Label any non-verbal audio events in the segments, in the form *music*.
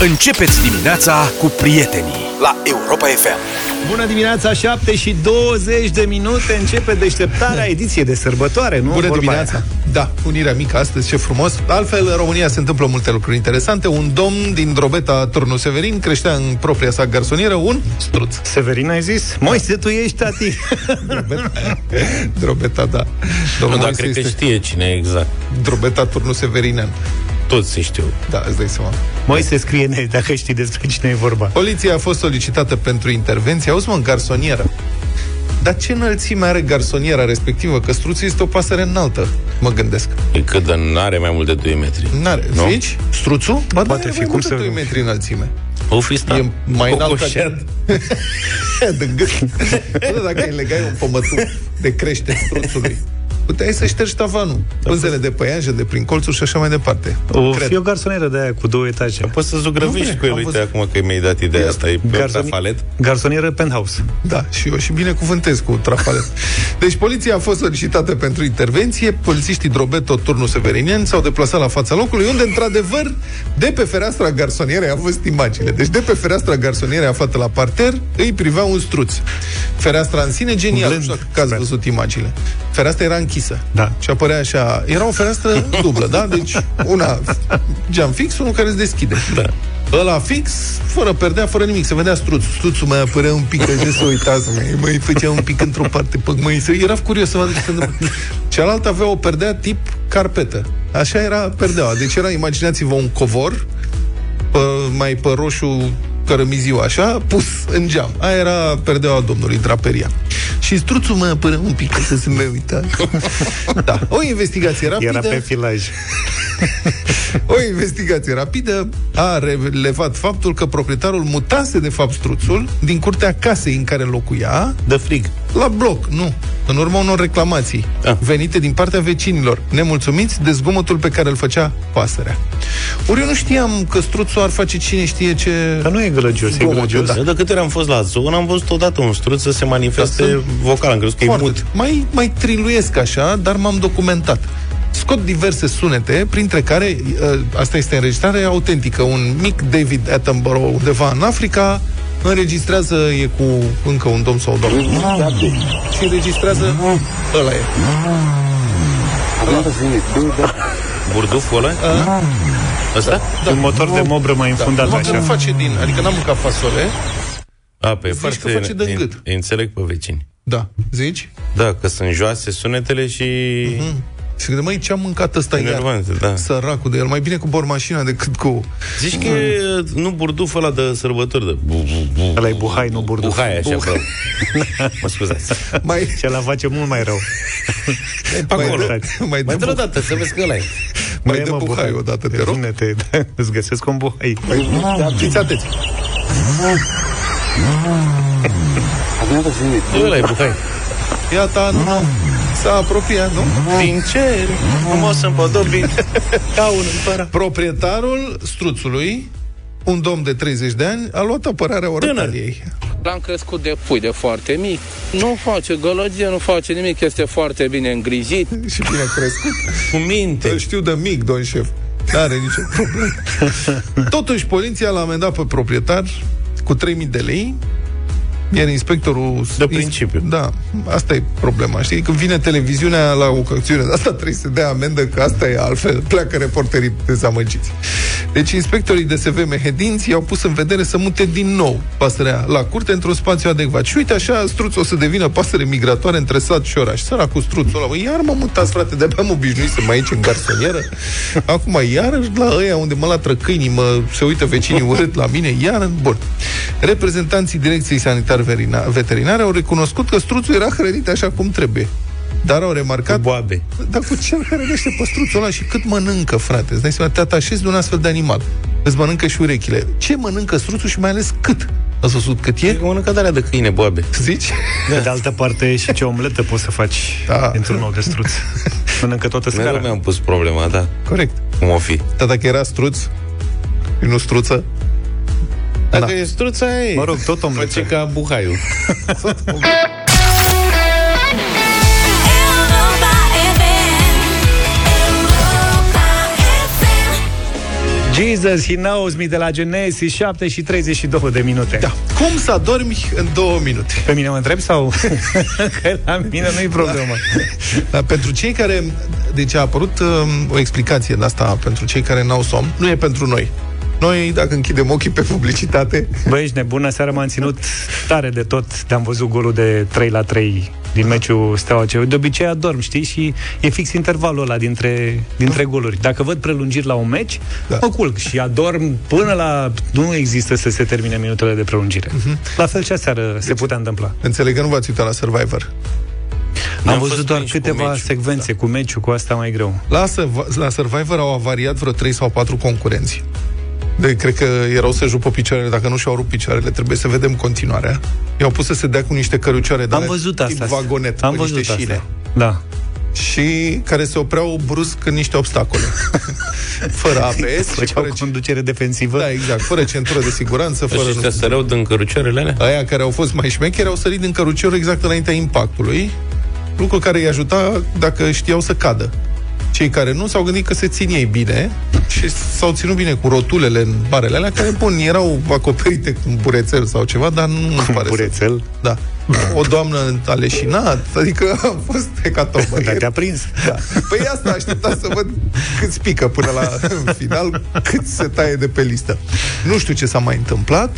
Începeți dimineața cu prietenii la Europa FM. Bună dimineața, 7 și 20 de minute Începe deșteptarea ediție de sărbătoare, nu? Bună Vorba dimineața! aia. Da, unirea mică astăzi, ce frumos. Altfel, în România se întâmplă multe lucruri interesante. Un domn din Drobeta, Turnu Severin, creștea în propria sa garsonieră un struț. Severin ai zis? Moise, tu ești tati Drobeta, *laughs* Drobeta da. Domnul Nu, dar Moise cred că este știe cine e exact. Drobeta, Turnu Severinean. Toți se știu. Da, îți dai seama. Moise, scrie-ne dacă știi despre cine e vorba Poliția a fost solicitată pentru intervenție. Auzi, mă, în garsonieră. Dar ce înălțime are garsoniera respectivă? Că struțul este o pasăre înaltă, mă gândesc. E cât de n-are mai mult de 2 metri. N-are. Nu? Zici? Struțul? Ba, da, Poate are fi, mai cum mult de să- 2 metri înălțime. O fi sta. E mai înalt ca Cocoșat. *laughs* de gât. *laughs* Nu, dacă îi legai un pămătuc de crește struțului, puteai să ștergi tavanul, pânzele de păianjă, de prin colțuri și așa mai departe. O Cred. fi o garsonieră de aia cu două etaje Poți să Nu, zugrăvești bre, cu el, am uite, văzut. acum că mi-ai dat ideea asta, e pe Garsoni- tafalet. Garsonieră penthouse Da, și eu și binecuvântez cu trafalet. *laughs* Deci poliția a fost solicitată pentru intervenție, polițiștii Drobeto, turnul Severinian, s-au deplasat la fața locului, unde, într-adevăr, de pe fereastra garsonierei a văzut imaginile. Deci de pe fereastra garsonierei aflată la parter, îi privea un struț. Fereastra în sine, genial, nu Blend. știu dacă ați văzut imaginile. Fereastra era închisă. Da. Și apărea așa, era o fereastră *laughs* dublă, da? Deci una geam fix, unul care se deschide. Da. Ăla fix, fără perdea, fără nimic, se vedea struțul. Struțul mai apărea un pic, așa să uitați, măi, măi, făcea un pic într-o parte, pe măi, să... era curios să vadă ce se întâmplă. Cealaltă avea o perdea tip carpetă. Așa era perdeaua. Deci era, imaginați-vă, un covor, pe, mai pe roșu cărămiziu așa, pus în geam. Aia era perdeaua domnului, draperia. Și struțul mă apărea un pic, să se mai uita. *laughs* Da. O investigație rapidă. Era pe filaj *laughs* O investigație rapidă a relevat faptul că proprietarul mutase de fapt struțul din curtea casei în care locuia De frig. la bloc, nu, în urma unor reclamații Ah. venite din partea vecinilor, nemulțumiți de zgomotul pe care îl făcea pasărea. Ori eu nu știam că struțul ar face cine știe ce... Dar nu e gălăgios, e Zgomot, gălăgios da. Da. De câte ori am fost la zoo, am văzut odată un struț să se manifeste Da, sunt vocal. Am crezut că e Foarte. mut. Mai, mai triluiesc așa, dar m-am documentat. Scot diverse sunete, printre care, uh, asta este înregistrare autentică, un mic David Attenborough undeva în Africa, înregistrează, e cu încă un domn sau o doamnă, și înregistrează, ăla e. Burduful ăla? Ăsta? Da. Un motor de mobră mai înfundat Numai că așa nu face din, adică n-am mâncat fasole, A, pe Zici foarte... că face de îi- gât. îi înțeleg pe vecini. da, zici? Da, că sunt joase sunetele și... Și gândeam, măi, ce-am mâncat ăsta iar? Enervante, da. Săracul de el, mai bine cu bormașina decât cu... Zici că e, nu burduful ăla de sărbători, de... Bu, bu, bu, Ăla e buhai, nu burduf Buhai, așa, bro. *laughs* mă scuzați. Mai, Și ăla face mult mai rău E pe acolo. mai, mai, Mai dă, dă o dată, să vezi că ăla e. mai Băi, dă mă, buhai odată, te rog. Sunete, da, îți găsesc un buhai Fiți atenți. Ăla e buhai. Iată, nu, nu, s-a apropiat, nu? Din cer, frumos împodobit, *laughs* ca un împărat. Proprietarul struțului, un domn de 30 de ani, a luat apărarea orătaliei. L-am crescut de pui de foarte mic. Nu face gălăgie, nu face nimic, este foarte bine îngrijit. Și bine crescut. Cu minte. Îl știu de mic, domn șef. N-are nicio problemă. *laughs* Totuși, poliția l-a amendat pe proprietar cu 3.000 de lei, iar inspectorul... De principiu. Da, asta e problema, știi? Când vine televiziunea la o acțiune de asta, trebuie să dea amendă, că asta e altfel. Pleacă reporterii dezamăgiți. Deci inspectorii de SV Mehedinți i-au pus în vedere să mute din nou pasărea la curte într-un spațiu adecvat. Și uite așa, struțul o să devină pasăre migratoare între sat și oraș. Săracul struțul ăla, bă, iar mă mutați, frate, de-abia am obișnuit să mai aici în garsonieră. *laughs* Acum, iar la ăia unde mă latră câinii, mă, se uită vecinii urât la mine, iar în bord. Reprezentanții Direcției Sanitar Veterinare au recunoscut că struțul era hrănit așa cum trebuie. Dar au remarcat Boabe. dar cu ce îl hrănește păstruțul ăla și cât mănâncă, frate? Îți dai seama, te atașezi de un astfel de animal. Îți mănâncă și urechile. Ce mănâncă struțul și mai ales cât? Ați văzut cât e? E mănâncă de alea de câine, boabe. Zici? Pe de altă parte și ce omletă poți să faci Da. pentru un ou de struț. Mănâncă toată Mereu scara. mi-am pus problema, da. Corect. Cum o fi? Dar dacă era struț, și nu struță, Dacă Da. e struța, e... Mă rog, tot omletă. Face ca buhaiul. Europa FM. Europa FM. Jesus, He Knows Me de la Genesis 7 și 32 de minute Da. Cum să adormi în două minute? Pe mine mă întreb sau? *laughs* Că la mine nu-i problemă Dar pentru cei care... Deci a apărut um, o explicație de asta pentru cei care n-au somn. Nu e pentru noi. Noi, dacă închidem ochii pe publicitate... Băi, ești nebună, seara m-am ținut tare de tot de am văzut golul de 3 la 3 din meciul Steaua ce De obicei adorm, știi? Și e fix intervalul ăla dintre, dintre goluri. Dacă văd prelungiri la un meci, Da. da. mă culc și adorm până la... Nu există să se termine minutele de prelungire. Uh-huh. La fel și aseară se putea întâmpla. Înțeleg că nu v-ați uitat la Survivor. Am Am văzut fost doar prins cu câteva meciul, secvențe cu meciul, cu asta mai greu. La, Surv- la Survivor au avariat vreo 3 sau 4 concurenți. De, cred că erau să jupă picioarele, dacă nu și-au rupt picioarele, trebuie să vedem continuarea. I-au pus să se dea cu niște cărucioare de Am alea văzut tip asta. vagonet, Am cu văzut niște asta. șine. Da. Și care se opreau brusc în niște obstacole. *laughs* fără ABS și Făceau fără, conducere defensivă. da, exact, fără centură de siguranță, fără... Și nu ăștia săreau din cărucioarele alea? Aia care au fost mai șmecheri au sărit din cărucior exact înaintea impactului, lucru care îi ajuta dacă știau să cadă. Cei care nu s-au gândit că se țin ei bine și s-au ținut bine cu rotulele în barele alea, care, bun, erau acoperite cu un burețel sau ceva, dar nu îmi pare Burețel. Să... Da. O doamnă a leșinat, adică a fost hecatombă. *laughs* Dar te-a prins. Da. Păi asta aștepta să văd cât spică până la în final, cât se taie de pe listă. Nu știu ce s-a mai întâmplat,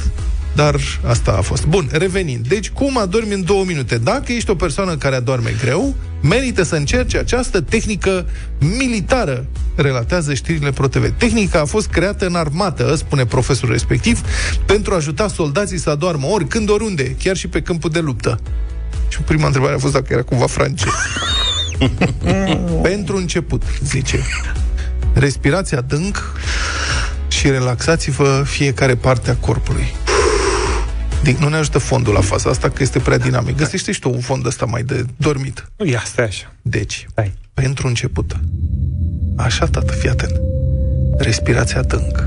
dar asta a fost. Bun, revenind. Deci, cum adormi în două minute? Dacă ești o persoană care adorme greu, merită să încerci această tehnică militară, relatează știrile ProTV. Tehnica a fost creată în armată, spune profesorul respectiv, pentru a ajuta soldații să adormă oricând, oriunde, chiar și pe câmpul de luptă. Și prima întrebare a fost dacă era cumva francez. *laughs* Pentru început, zice, respirați adânc și relaxați-vă fiecare parte a corpului. Din, nu ne ajută fondul la faza asta, că este prea dinamic. Găsește și tu un fond ăsta mai de dormit. Nu, ia, stai așa. Deci, Stai. pentru început, așa, tată, fii atent. Respirați adânc.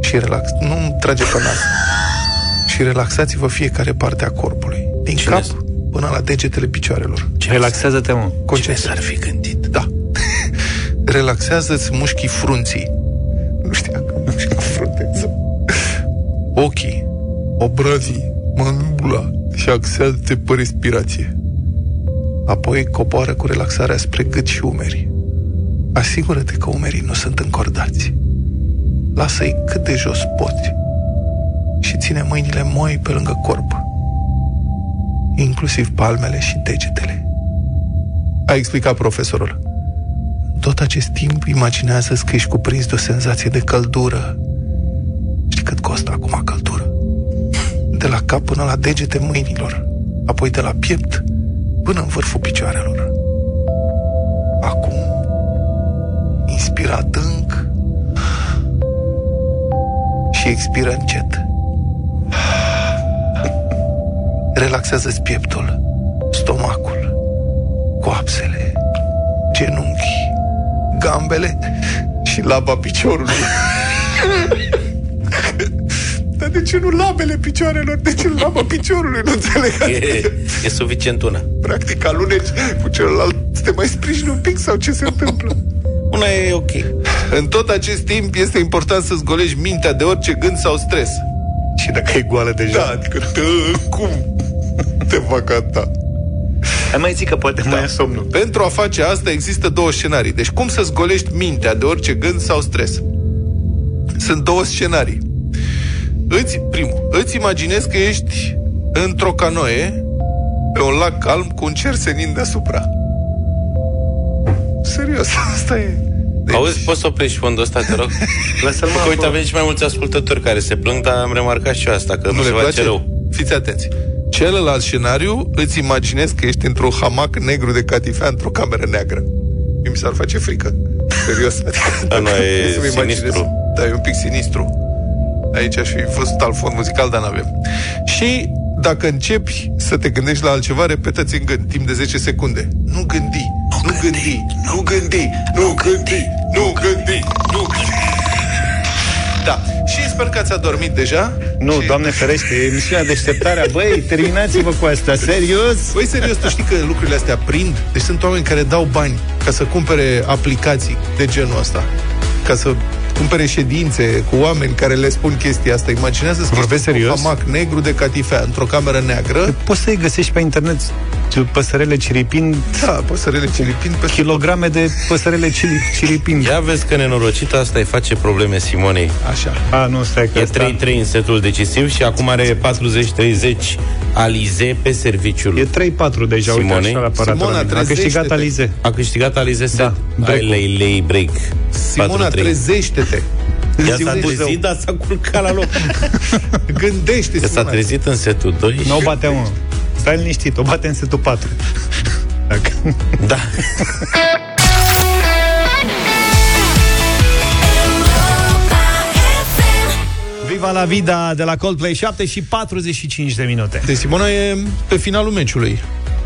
Și relax. Nu trage pe nas. Și relaxați-vă fiecare parte a corpului. Din Cine cap s- până la degetele picioarelor. Relaxează-te, mă. Concentrare. fi gândit? Da. Relaxează-ți mușchii frunții. Nu știam că mușchii frunte. Ochii, obrazii, mandibula și axează-te pe respirație. Apoi coboară cu relaxarea spre gât și umeri. Asigură-te că umerii nu sunt încordați. Lasă-i cât de jos poți. Și ține mâinile moi pe lângă corp. Inclusiv palmele și degetele a explicat profesorul. Tot acest timp imaginează că ești cuprins de o senzație de căldură. Știi cât costă acum căldură? De la cap până la degete mâinilor, apoi de la piept până în vârful picioarelor. Acum, inspira adânc și expiră încet. Relaxează-ți pieptul, stomacul, coapsele, genunchii, gambele și laba piciorului. *laughs* Dar de ce nu labele picioarelor? De ce nu laba piciorului? Nu înțeleg. E, e suficient una. Practic aluneci cu celălalt să te mai sprijini un pic sau ce se întâmplă? *laughs* Una e ok. În tot acest timp este important să-ți golești mintea de orice gând sau stres. Și dacă e goală deja. Da, adică tă, cum te va canta? Hai mai zic că poate da. mai e somnul. Pentru a face asta există două scenarii. Deci cum să-ți golești mintea de orice gând sau stres? Sunt două scenarii. Îți, primul, îți imaginezi că ești într-o canoe pe un lac calm cu un cer senin deasupra. Serios, *laughs* asta e. Deci, Auzi, poți să oprești fondul ăsta, te rog? *laughs* Lasă-l Că uite, avem și mai mulți ascultători care se plâng, dar am remarcat și eu asta, că nu nu se le face place? rău. Fiți atenți. Celălalt scenariu, îți imaginezi că ești într-un hamac negru de catifea într-o cameră neagră. Mie mi s-ar face frică. Serios. *laughs* Adică, Da, nu, e trebuie să-mi imaginez. sinistru. Da, e un pic sinistru. Aici aș fi fost alt fond muzical, dar n-avem. Și dacă începi să te gândești la altceva, repetați în gând, timp de 10 secunde. Nu gândi, nu gândi, nu gândi, nu gândi, nu gândi, nu gândi. Da. Și sper că ați adormit deja. Nu, și... Doamne ferește, e emisiunea deșteptarea. Băi, terminați-vă cu asta, serios? Băi, serios, tu știi că lucrurile astea prind? Deci sunt oameni care dau bani ca să cumpere aplicații de genul ăsta. Ca să cumpere ședințe cu oameni care le spun chestia asta. Imaginează să Vorbesc un serios? hamac negru de catifea într-o cameră neagră. Poți să-i găsești pe internet păsărele ciripind, Da, păsărele cilipind pe kilograme de păsărele cili- ciripind. Ia vezi că nenorocita asta îi face probleme Simonei. Așa. A, nu, stai că E asta... 3-3 în setul decisiv și acum are 40-30 Alize pe serviciul. E 3-4 deja, uite Simonei? așa la aparatul. Simona, ăla. A câștigat trezește-te. Alize. A câștigat Alize set. Da, Ai break-ul. lei, lei, break. Simona, 4-3. Trezește-te. Ea Zi s-a un trezit, Buzău. dar s-a culcat la loc. *laughs* Gândește, Că s-a Simona. trezit în setul 2 Nu o bate, mă. Stai liniștit, o bate în setul 4. *laughs* Dacă... Da. Viva la vida de la Coldplay 7 și 45 de minute. Deci Simona e pe finalul meciului.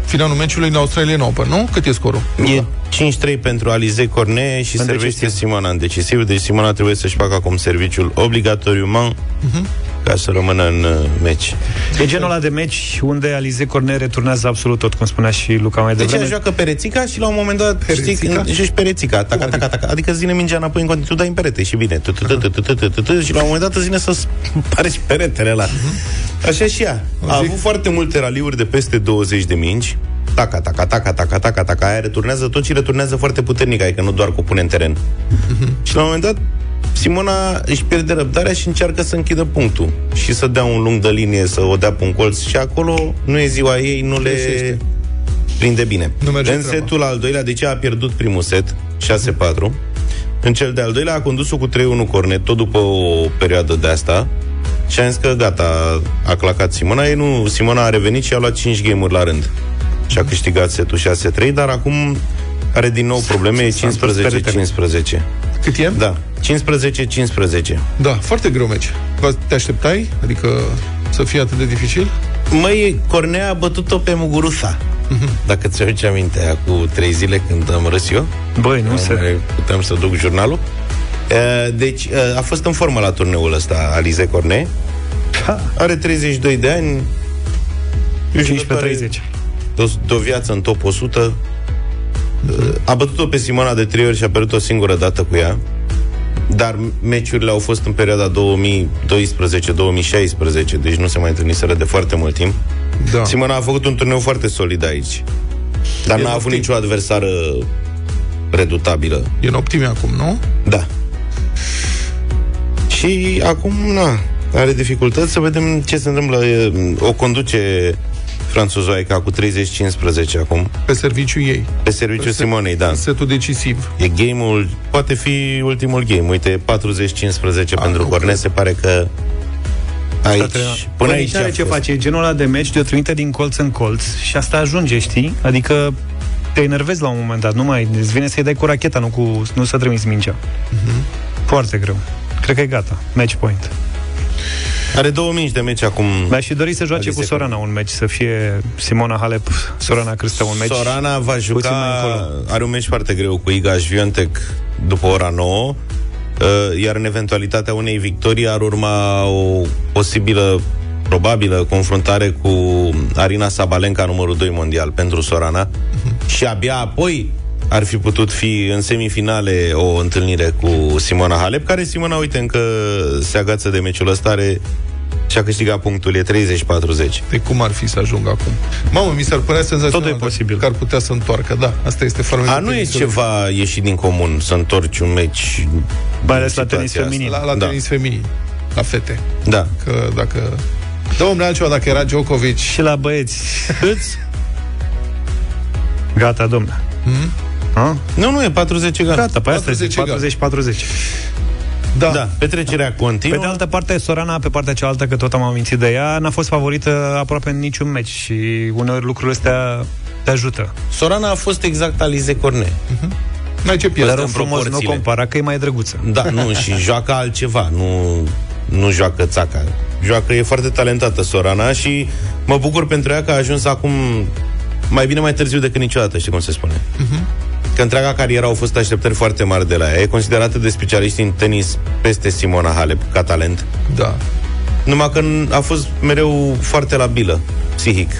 Finalul meciului în Australian Open, nu? Cât e scorul? E 5-3 pentru Alize Corne și În servește decisiv. Simona în decisiv. Deci Simona trebuie să-și facă acum serviciul obligatoriu man, ca să rămână în uh, meci. E genul ăla de meci unde Alize Cornet returnează absolut tot, cum spunea și Luca mai deci devreme. Deci joacă perețica și la un moment dat perețica? știi, și perețica, taca, taca, taca. Adică zine mingea înapoi în continuu, dai în perete și bine. Și la un moment dat zine să pare și peretele ăla. Așa și ea. A avut foarte multe raliuri de peste 20 de mingi taca, taca, taca, taca, taca, taca, aia returnează tot și returnează foarte puternic, adică nu doar cu pune în teren. și la un moment dat Simona își pierde răbdarea și încearcă să închidă punctul și să dea un lung de linie, să o dea pe un colț și acolo nu e ziua ei, nu le Greșește. prinde bine. Nu merge în treaba. setul al doilea, deci a pierdut primul set, 6-4. În cel de-al doilea a condus-o cu 3-1 cornet, tot după o perioadă de asta. Și am zis că gata, a clacat Simona. Ei nu, Simona a revenit și a luat 5 game-uri la rând. Și a câștigat setul 6-3, dar acum are din nou probleme, e 15-15. Cât e? Da, 15-15. Da, foarte greu meci. Va- Te așteptai? Adică să fie atât de dificil? Măi, Cornea a bătut-o pe Mugurusa. Dacă ți aduce aminte, acum trei zile când am râs eu, Băi, nu nu se... mai puteam să duc jurnalul. Uh, Deci, uh, a fost în formă la turneul ăsta Alize Corne. Ha, Are 32 de ani. E jucătoare 15-30. De, o- de o viață în top 100. Uh, A bătut-o pe Simona de trei ori și a pierdut o singură dată cu ea. Dar meciurile au fost în perioada 2012-2016, deci nu se mai întâlniseră de foarte mult timp. Da. Simona a făcut un turneu foarte solid aici. Dar E n-a avut optim. nicio adversară redutabilă. E în optime acum, nu? Da. Și acum, na, are dificultăți să vedem ce se întâmplă. E, O conduce franțuzoaica cu 30-15 acum, Pe serviciu ei. pe serviciul Pe Simonei, da. Setul decisiv. E game-ul, poate fi ultimul game. Uite, 40-15 pentru nu Corne, cred. se pare că aici, până aici are a ce fost. face, e genul ăla de meci de o trimite din colț în colț și asta ajunge, știi? Adică te enervezi la un moment dat, nu mai îți vine să-i dai cu racheta, nu, cu, nu să trimiți mingea. Foarte greu. Cred că e gata. Match point. Are două mingi de meci acum. Mi-aș fi dorit să joace Alize cu Sorana un meci, să fie Simona Halep, Sorana Cârstă un meci. Sorana va puțin mai juca, încolo. are un meci foarte greu cu Iga Świątek după ora 9, uh, iar în eventualitatea unei victorii ar urma o posibilă probabilă confruntare cu Arina Sabalenka, numărul 2 mondial pentru Sorana și abia apoi ar fi putut fi în semifinale o întâlnire cu Simona Halep, care Simona, uite, încă se agață de meciul ăsta, are și-a câștigat punctul, e 30-40. De cum ar fi să ajungă acum? Mamă, mi s-ar părea senzațional Totul e că- posibil. că ar putea să întoarcă. Da, asta este formula. A, nu e ceva ieșit din comun să întorci un meci Mai ales la în tenis situația feminin. La, la Da. tenis feminin. La fete. Da. Că dacă... Da, omule, altceva, dacă era Djokovic... Și la băieți. *laughs* Câți? Gata, domnule. Hmm? A? Nu, nu, e 40 egal. Gata, pe asta 40 zic, 40-40. Da. Da, petrecerea continuă. Pe de altă parte, Sorana, pe partea cealaltă, că tot am amintit de ea, n-a fost favorită aproape în niciun meci și uneori lucrurile astea te ajută. Sorana a fost exact Alize Corne. N-ai ce Dar pierde. în în frumos nu proporțiile. compara, că e mai drăguță. Da, nu, și *laughs* joacă altceva, nu, nu joacă țaca. Joacă, e foarte talentată Sorana și mă bucur pentru ea că a ajuns acum mai bine mai târziu decât niciodată, știi cum se spune. Că întreaga carieră au fost așteptări foarte mari de la ea. E considerată de specialiști în tenis peste Simona Halep, ca talent. Da. Numai că a fost mereu foarte labilă, psihic.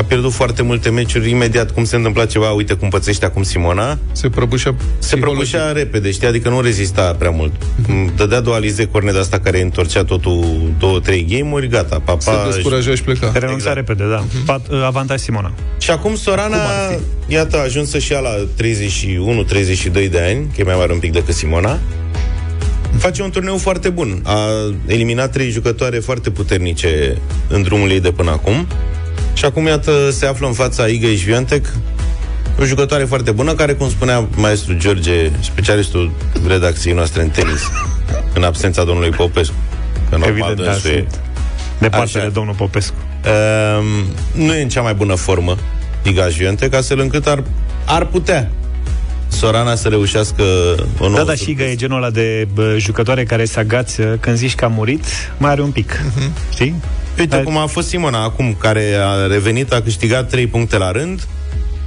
A pierdut foarte multe meciuri imediat cum se întâmpla ceva, uite cum pățește acum Simona, Se prăbușea se prăbușea repede, știi, adică nu rezista prea mult. Mhm. Dădea două alize corne de asta care întorcea totul două, trei game-uri, gata, Se papa. descuraja și pleca. Renunța Exact. repede, da. Pat, avantaj Simona. Și acum Sorana, Cum ar iată, a ajuns și ea la 31-32 de ani, că e mai mare un pic decât Simona. Face un turneu foarte bun. A eliminat trei jucătoare foarte puternice în drumul ei de până acum. Și acum, iată, se află în fața Iga Swiatek, o jucătoare foarte bună, care, cum spunea maestru George, specialistul redacției noastre în tenis, *laughs* în absența domnului Popescu. Că normal, Evident, da, dânsul e- sunt departe Așa. de domnul Popescu. Um, nu e în cea mai bună formă Iga Swiatek, astfel încât ar, ar putea Sorana să reușească o nouă Da, da, și surpriză. Iga e genul ăla de bă, jucătoare care se agață când zici că a murit, mai are un pic. Știi? Uite Ai- cum a fost Simona acum, care a revenit, a câștigat 3 puncte la rând,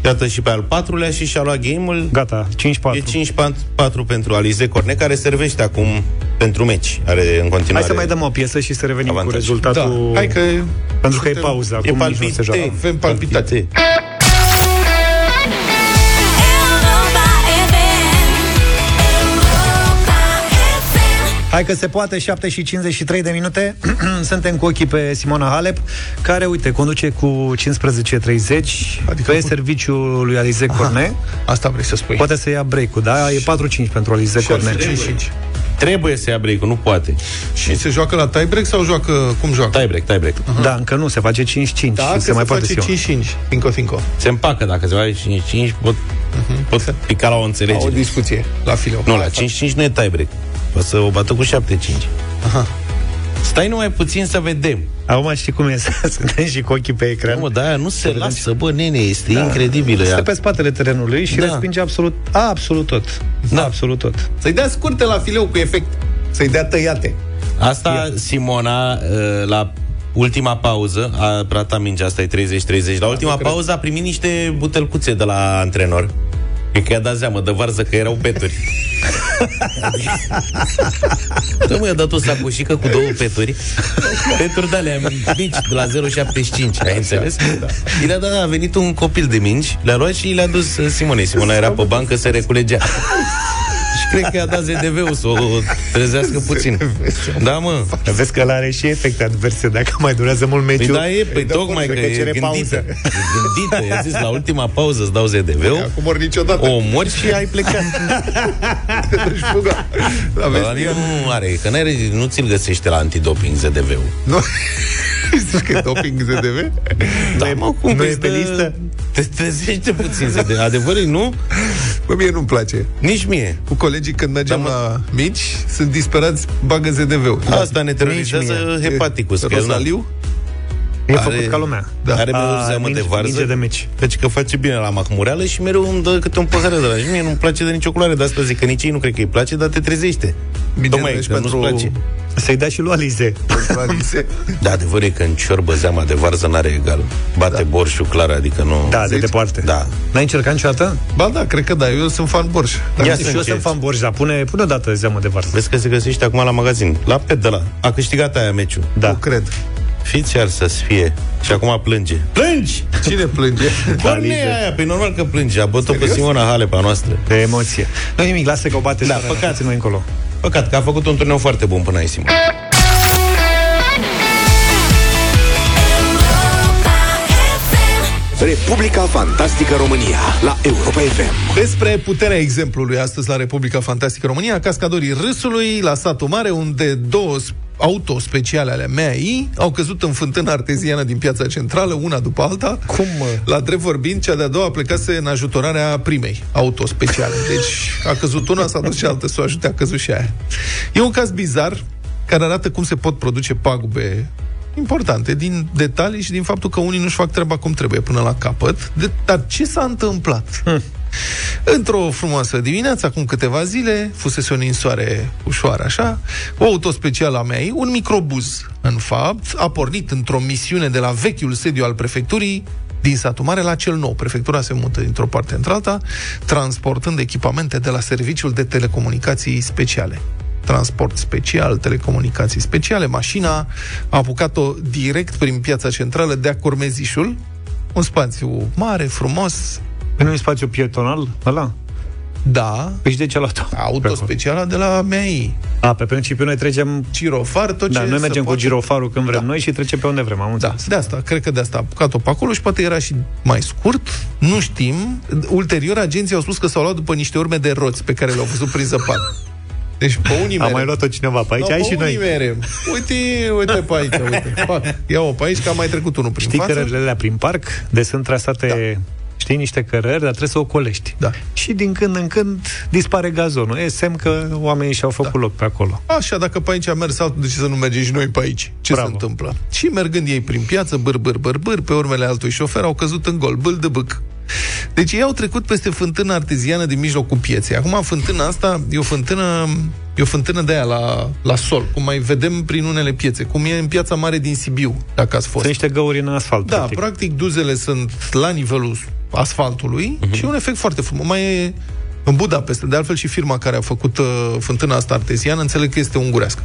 iată și pe al patrulea și și-a luat game-ul. Gata, 5-4. E 5-4 pentru Alize Corne, care servește acum pentru meci. Are în continuare... Hai să mai dăm o piesă și să revenim Avantaj. cu rezultatul. Da, hai că Pentru că e suntem- pauză, E acum nici nu se joacă. palpite. Avem palpitate. Europa Hai că se poate, 7 și 53 de minute. *clears throat* Suntem cu ochii pe Simona Halep, care, uite, conduce cu 15-30 Adică pe cu- serviciul lui Alize Corne. Asta vrei să spui. Poate să ia break-ul, da? E 4-5 pentru Alize Și ar Corne. fi 5-5. Trebuie să ia break nu poate. Și se joacă la tiebreak sau joacă... Cum joacă? Tai break, tai break. Da, încă nu, se face 5-5 Da, și că se mai poate face Simona. 5-5. Finco, finco. Se împacă dacă se face 5-5, pot, pot pica la o La înțelegere. o discuție la fileu. Nu, la 5-5 nu e tiebreak. O să o bată cu 7-5. Aha. Stai numai puțin să vedem. Acum știi cum e să *laughs* suntem și cu ochii pe ecran. Nu, mă, da, nu se lasă, bă, nene, este da. incredibilă. Stă Ea. pe spatele terenului și Da. respinge absolut, absolut tot. Da. Absolut tot. Să-i dea scurte la fileu cu efect. Să-i dea tăiate. Asta, Simona, uh, la ultima pauză, a ratat mingea, asta e 30-30, la ultima cred. pauză a primit niște butelcuțe de la antrenor. Cred că i-a dat zeamă de varză că erau peturi. Da, mă, i-a dat o sacoșică cu două peturi. Peturi de alea mici, de la 0,75, ai înțeles? Da. I le-a dat, a venit un copil de mingi, le-a luat și le-a dus uh, Simonei. Simona era pe bancă, se reculegea. Și cred că i-a dat ZDV-ul să o trezească *laughs* puțin. Da, mă. Vezi că ăla are și efecte adverse dacă mai durează mult Păi meciul. da, e, păi dă tocmai pur, că cred e cere gândită. pauză. E gândită. I-a zis, la ultima pauză îți dau ZDV-ul, Acum ori niciodată. o omori și ai plecat. *laughs* Își fuga. Da, vezi? Dar nu are, că n-are, nu ți-l găsește la antidoping ZDV-ul. Nu? *laughs* Zici că e doping ZDV? Da, mă, cum nu vezi e pe de- listă? Te trezește puțin ZDV. Adevărul nu? Bă, mie nu-mi place. Nici mie. Cu colegii când mergem Da, mă. la mici, sunt disperați, bagă ZDV-ul. Asta ne terorizează mie. hepaticus. că el n-a- Rosaliu? E Are- făcut ca lumea. Da. Are mereu A, zeamă de minge- varză minge de meci. Deci că face bine la mahmureală Și mereu îmi dă câte un pahar de la Și mie nu-mi place de nicio culoare De asta zic că nici ei nu cred că îi place Dar te trezește Bine, Tocmai deci că pentru- nu-ți place Să-i dea și lui Alize. Pentru Alice. Da, adevărul e că în ciorbă zeama de varză n-are egal Bate da. borșul clar, adică nu Da, de Zici? departe. Da. N-ai încercat niciodată? Ba da, cred că da, eu sunt fan borș. Dar Ia și să eu încerci. sunt fan borș, dar pune, pune o dată zeamă de varză. Vezi că se găsește acum la magazin La pet de la A câștigat aia meciul Da. Nu cred. Fiți ar să-ți fie Și acum plânge Plângi! Cine plânge? *laughs* Porne aia, pe normal că plânge A bătut pe Simona Halepa noastră De emoție. Nu nimic, lasă că o bate Da, Sara, păcat. țin mai încolo. Păcat că a făcut un turneu foarte bun până aici Simona Republica Fantastică România la Europa FM. Despre puterea exemplului astăzi la Republica Fantastică România, cascadorii râsului la satul mare, unde două s- auto speciale ale MEAI au căzut în fântâna arteziană din piața centrală, una după alta. Cum, mă? La drept vorbind, cea de-a doua plecase în ajutorarea primei auto speciale. *laughs* Deci a căzut una, s-a dus și altă să o ajute, a căzut și aia. E un caz bizar care arată cum se pot produce pagube importante din detalii și din faptul că unii nu-și fac treaba cum trebuie până la capăt. De, dar ce s-a întâmplat? Hm. Într-o frumoasă dimineață, acum câteva zile, fusese o ninsoare ușoară așa, o auto specială a mea, un microbuz, în fapt, a pornit într-o misiune de la vechiul sediu al prefecturii din satul mare la cel nou. Prefectura se mută dintr-o parte într-alta, transportând echipamente de la serviciul de telecomunicații speciale transport special, telecomunicații speciale, mașina a apucat-o direct prin piața centrală de a Cormezișul, un spațiu mare, frumos, Păi nu e spațiu pietonal ăla? da, Păi și de ce luat autospeciala de la MEI. A, pe principiu noi trecem... Girofar, tot Da, ce noi se mergem cu poate. girofarul când vrem Da. noi și trecem pe unde vrem, am Da, înțeles. de asta, cred că de asta a apucat-o pe acolo și poate era și mai scurt, nu știm. Ulterior, agenții au spus că s-au luat după niște urme de roți pe care le-au văzut prin zăpadă. Deci pe unii Am merem. mai luat-o cineva pe aici, Da, ai pe și unii noi. merem. Uite, uite pe aici, uite. Pac, ia-o pe aici, că a mai trecut unul prin Știi față. cărările alea prin parc? De sunt trasate, știi, niște cărări, dar trebuie să o colești. Da. Și din când în când dispare gazonul. E semn că oamenii și-au făcut Da. loc pe acolo. Așa, dacă pe aici a mers altul, de ce să nu mergem și noi pe aici? Ce Bravo. se întâmplă? Și mergând ei prin piață, băr, băr, băr, băr, pe urmele altui șofer, au căzut în gol, bâl de bâc. Deci ei au trecut peste fântâna arteziană din mijlocul pieței. Acum fântâna asta e o fântână, e o fântână de aia la, la sol, cum mai vedem prin unele piețe, cum e în piața mare din Sibiu, dacă ați fost. Sunt niște găuri în asfalt, Da, practic. practic duzele sunt la nivelul asfaltului uh-huh. și e un efect foarte frumos. Mai e în Budapesta, de altfel și firma care a făcut uh, fântâna asta arteziană, înțeleg că este ungurească.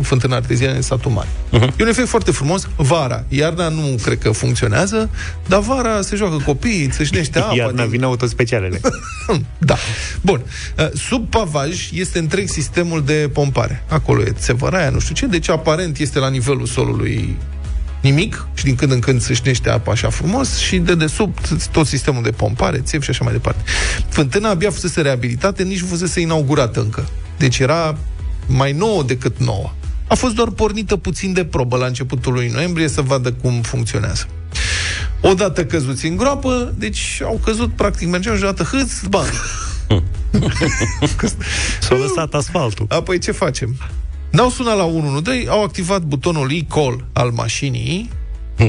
Fântâna arteziană în satul mare. Uh-huh. E un efect foarte frumos. Vara, iarna nu cred că funcționează, dar vara se joacă copiii, țâșnește *laughs* apa. Iarna din- vin autospecialele. *laughs* da. Bun. Uh, Sub pavaj este întreg sistemul de pompare. Acolo e țevăraia, nu știu ce, deci aparent este la nivelul solului nimic și din când în când sâșnește apa așa frumos și de desubt tot sistemul de pompare, țevi și așa mai departe. Fântâna abia fusese reabilitată, nici nu fusese inaugurată încă. Deci era mai nouă decât nouă. A fost doar pornită puțin de probă la începutul lui noiembrie să vadă cum funcționează. Odată căzuți în groapă, deci au căzut, practic, mergeau și odată hâț, bani. *laughs* S-a lăsat asfaltul. Apoi ce facem? N-au sunat la 112, au activat butonul e-call al mașinii,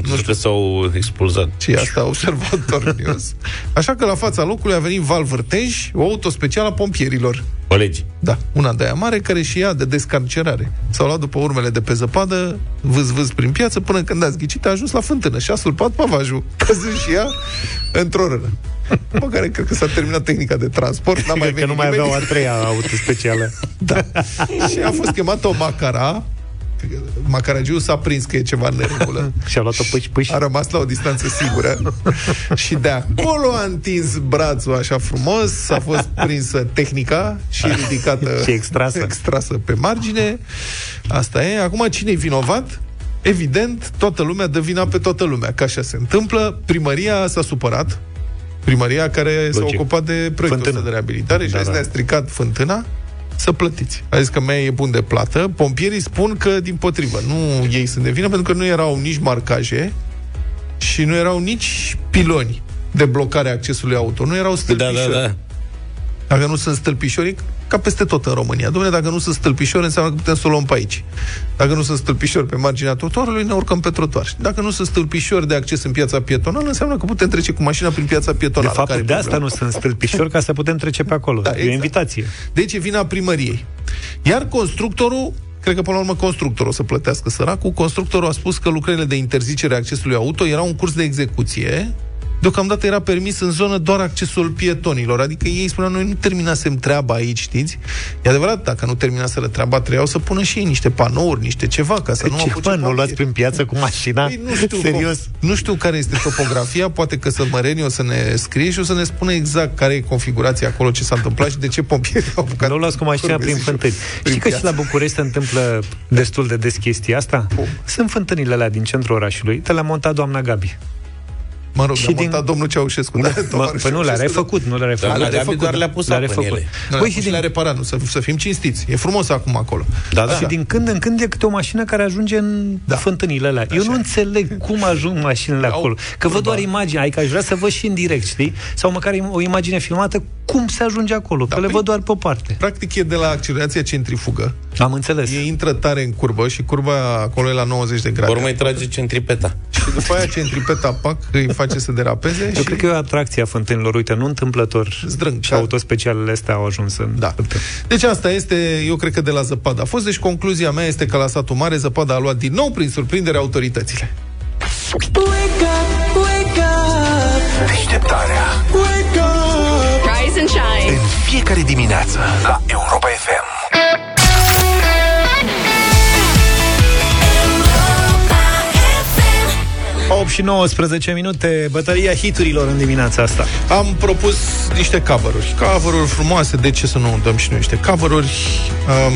Nu știu că s-au expulzat. și asta a observat Tor *laughs* News. Așa că la fața locului a venit Val Vârtej, o auto specială a pompierilor. Colegi, Da, una de aia mare care și ea de descarcerare. S-au luat după urmele de pe zăpadă, vâz, vâz prin piață, până când ați ghicit, a ajuns la fântână și a sulpat pavajul, *laughs* căzând și ea într-o rână. După care cred că s-a terminat tehnica de transport, n-a *laughs* mai Cred că venit nu mai nimeni. aveau a treia auto specială. Da. și a fost chemată o macara. Macaragiu s-a prins că e ceva în neregulă. *laughs* Și-a luat-o pâși, pâși. A rămas la o distanță sigură *laughs* și de acolo a întins brațul așa frumos, a fost prinsă tehnica și ridicată Și extrasă. *laughs* extrasă pe margine. Asta e. Acum cine e vinovat? Evident, toată lumea dă vina pe toată lumea, că așa se întâmplă. Primăria s-a supărat. Primăria care s-a Logic. ocupat de proiectul Fântână. ăsta de reabilitare și Da, a zis, da. ne-a stricat fântâna, să plătiți. A zis că mea e bun de plată. Pompierii spun că, din potrivă, nu ei sunt de vină, pentru că nu erau nici marcaje și nu erau nici piloni de blocare a accesului auto. Nu erau da, stâlpișori. da, da. Dacă nu sunt stâlpișori, ca peste tot în România. Dom'le, dacă nu sunt stâlpișori, înseamnă că putem să o luăm pe aici. Dacă nu sunt stâlpișori pe marginea trotuarului, ne urcăm pe trotuar. Și Dacă nu sunt stâlpișori de acces în piața pietonală, înseamnă că putem trece cu mașina prin piața De pietonală. fapt, Care e de asta problema? nu sunt stâlpișori, ca să putem trece pe acolo. Da, e o exact. invitație. Deci e vina primăriei. Iar constructorul, cred că până la urmă constructorul o să plătească săracul, constructorul a spus că lucrările de interzicere a accesului auto erau în curs de execuție, Deocamdată era permis în zonă doar accesul pietonilor. Adică ei spuneau, noi nu terminasem treaba aici, știți? E adevărat, dacă nu terminaseră treaba, trebuiau să pună și ei niște panouri, niște ceva, ca să nu Ce, apuce mă, nu pompieri. luați prin piață cu mașina? Păi nu știu, Serios? Com- nu știu care este topografia, poate că Sălmăreni o să ne scrie și o să ne spună exact care e configurația acolo, ce s-a întâmplat și de ce pompierii au apucat. Nu luați cu mașina prin curbe, fântâni. prin Știi că și piață. la București se întâmplă destul de des chestia asta? Cum? Sunt fântânile alea din centrul orașului. Te le-a montat doamna Gabi. Mă rog, Și și din- din... domnul Ceaușescu. Da, Mă, tovarășul păi nu, le-a Ceaușescu, refăcut, nu le-a refăcut. Da, le-a la Gabi refăcut, doar da. le-a pus Le-a apă în refăcut. ele. Da, Băi, Băi, și și din- le-a reparat, nu, să, să fim cinstiți. E frumos acum acolo. Da, da. Și din când în când e câte o mașină care ajunge în da. Da. fântânile alea. Eu nu înțeleg cum ajung mașinile Au acolo. Că văd curba. doar imagini, adică aș vrea să văd și în direct, știi? Sau măcar o imagine filmată, cum se ajunge acolo. Da, că le păi- văd doar pe o parte. Practic e de la accelerația centrifugă. Am înțeles. E intră tare în curbă și curba acolo e la 90 de grade. Ori mai trage centripeta. Și după aia centripeta pac îi *laughs* face să derapeze Eu și cred că e o atracție a fântânilor. Uite, nu întâmplător Zdrâng, și da. autospecialele astea au ajuns în Da. fântâni. Deci asta este, eu cred că de la zăpadă a fost. Deci concluzia mea este că la satul mare zăpada a luat din nou prin surprindere autoritățile. Deșteptarea Rise and shine. În fiecare dimineață La Europa FM 8 și 19 minute, bătălia hiturilor în dimineața asta. Am propus niște cover-uri. Cover-uri frumoase, de ce să nu dăm și noi niște cover-uri? Um,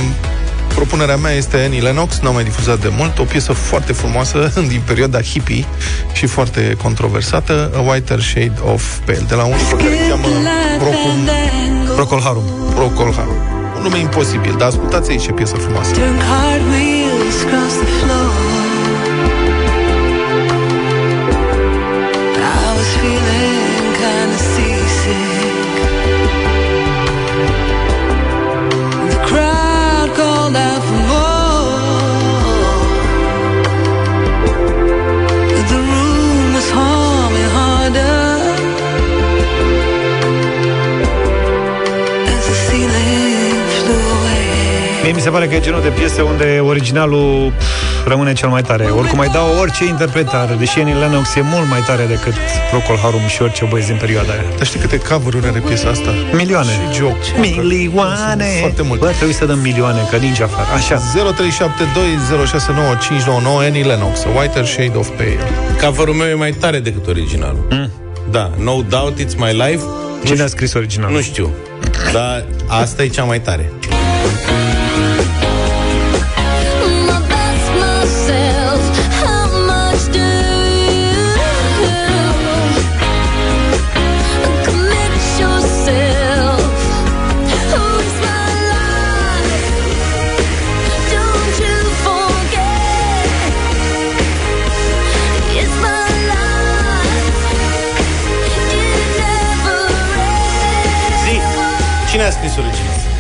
propunerea mea este Annie Lennox, n-am mai difuzat de mult, o piesă foarte frumoasă *laughs* din perioada hippie și foarte controversată, A Whiter Shade of Pale, de la un care se cheamă Procol, Procol Harum. Procol Harum. Un nume imposibil, dar ascultați aici ce piesă frumoasă. Doing pare că e genul de piesă unde originalul pf, rămâne cel mai tare. Oricum mai dau orice interpretare, deși Annie Lennox e mult mai tare decât Procol Harum și orice băieți din perioada aia. Dar știi câte cover-uri are piesa asta? Milioane. Și joc. Milioane! Foarte mult. Bă, trebuie să dăm milioane, că ninge afară. Așa. 0372069599 Annie Lennox, A Whiter Shade of Pale. Cover-ul meu e mai tare decât originalul. Mm. Da, No Doubt It's My Life. Cine a scris originalul? Nu știu. Dar asta e cea mai tare.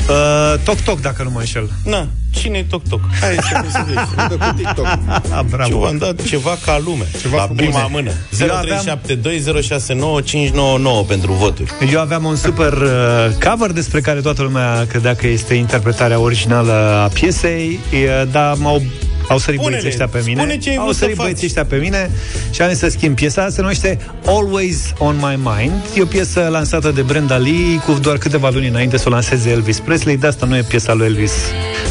Uh, toc Toc, dacă nu mă înșel. Na, cine e Toc Toc? Hai să să vezi. Cu TikTok. Ah, Și bravo. v-am dat ceva ca lume. Ceva la frumos. prima mână. Eu aveam- 0372069599 pentru voturi. Eu aveam un super uh, cover despre care toată lumea credea că este interpretarea originală a piesei, uh, dar m-au au sărit Spune-ne, băieții ăștia pe mine. spune ce ai au vrut să sărit faci. băieții ăștia pe mine și am zis să schimb piesa. Se numește Always on My Mind. E o piesă lansată de Brenda Lee cu doar câteva luni înainte să o lanseze Elvis Presley. De asta nu e piesa lui Elvis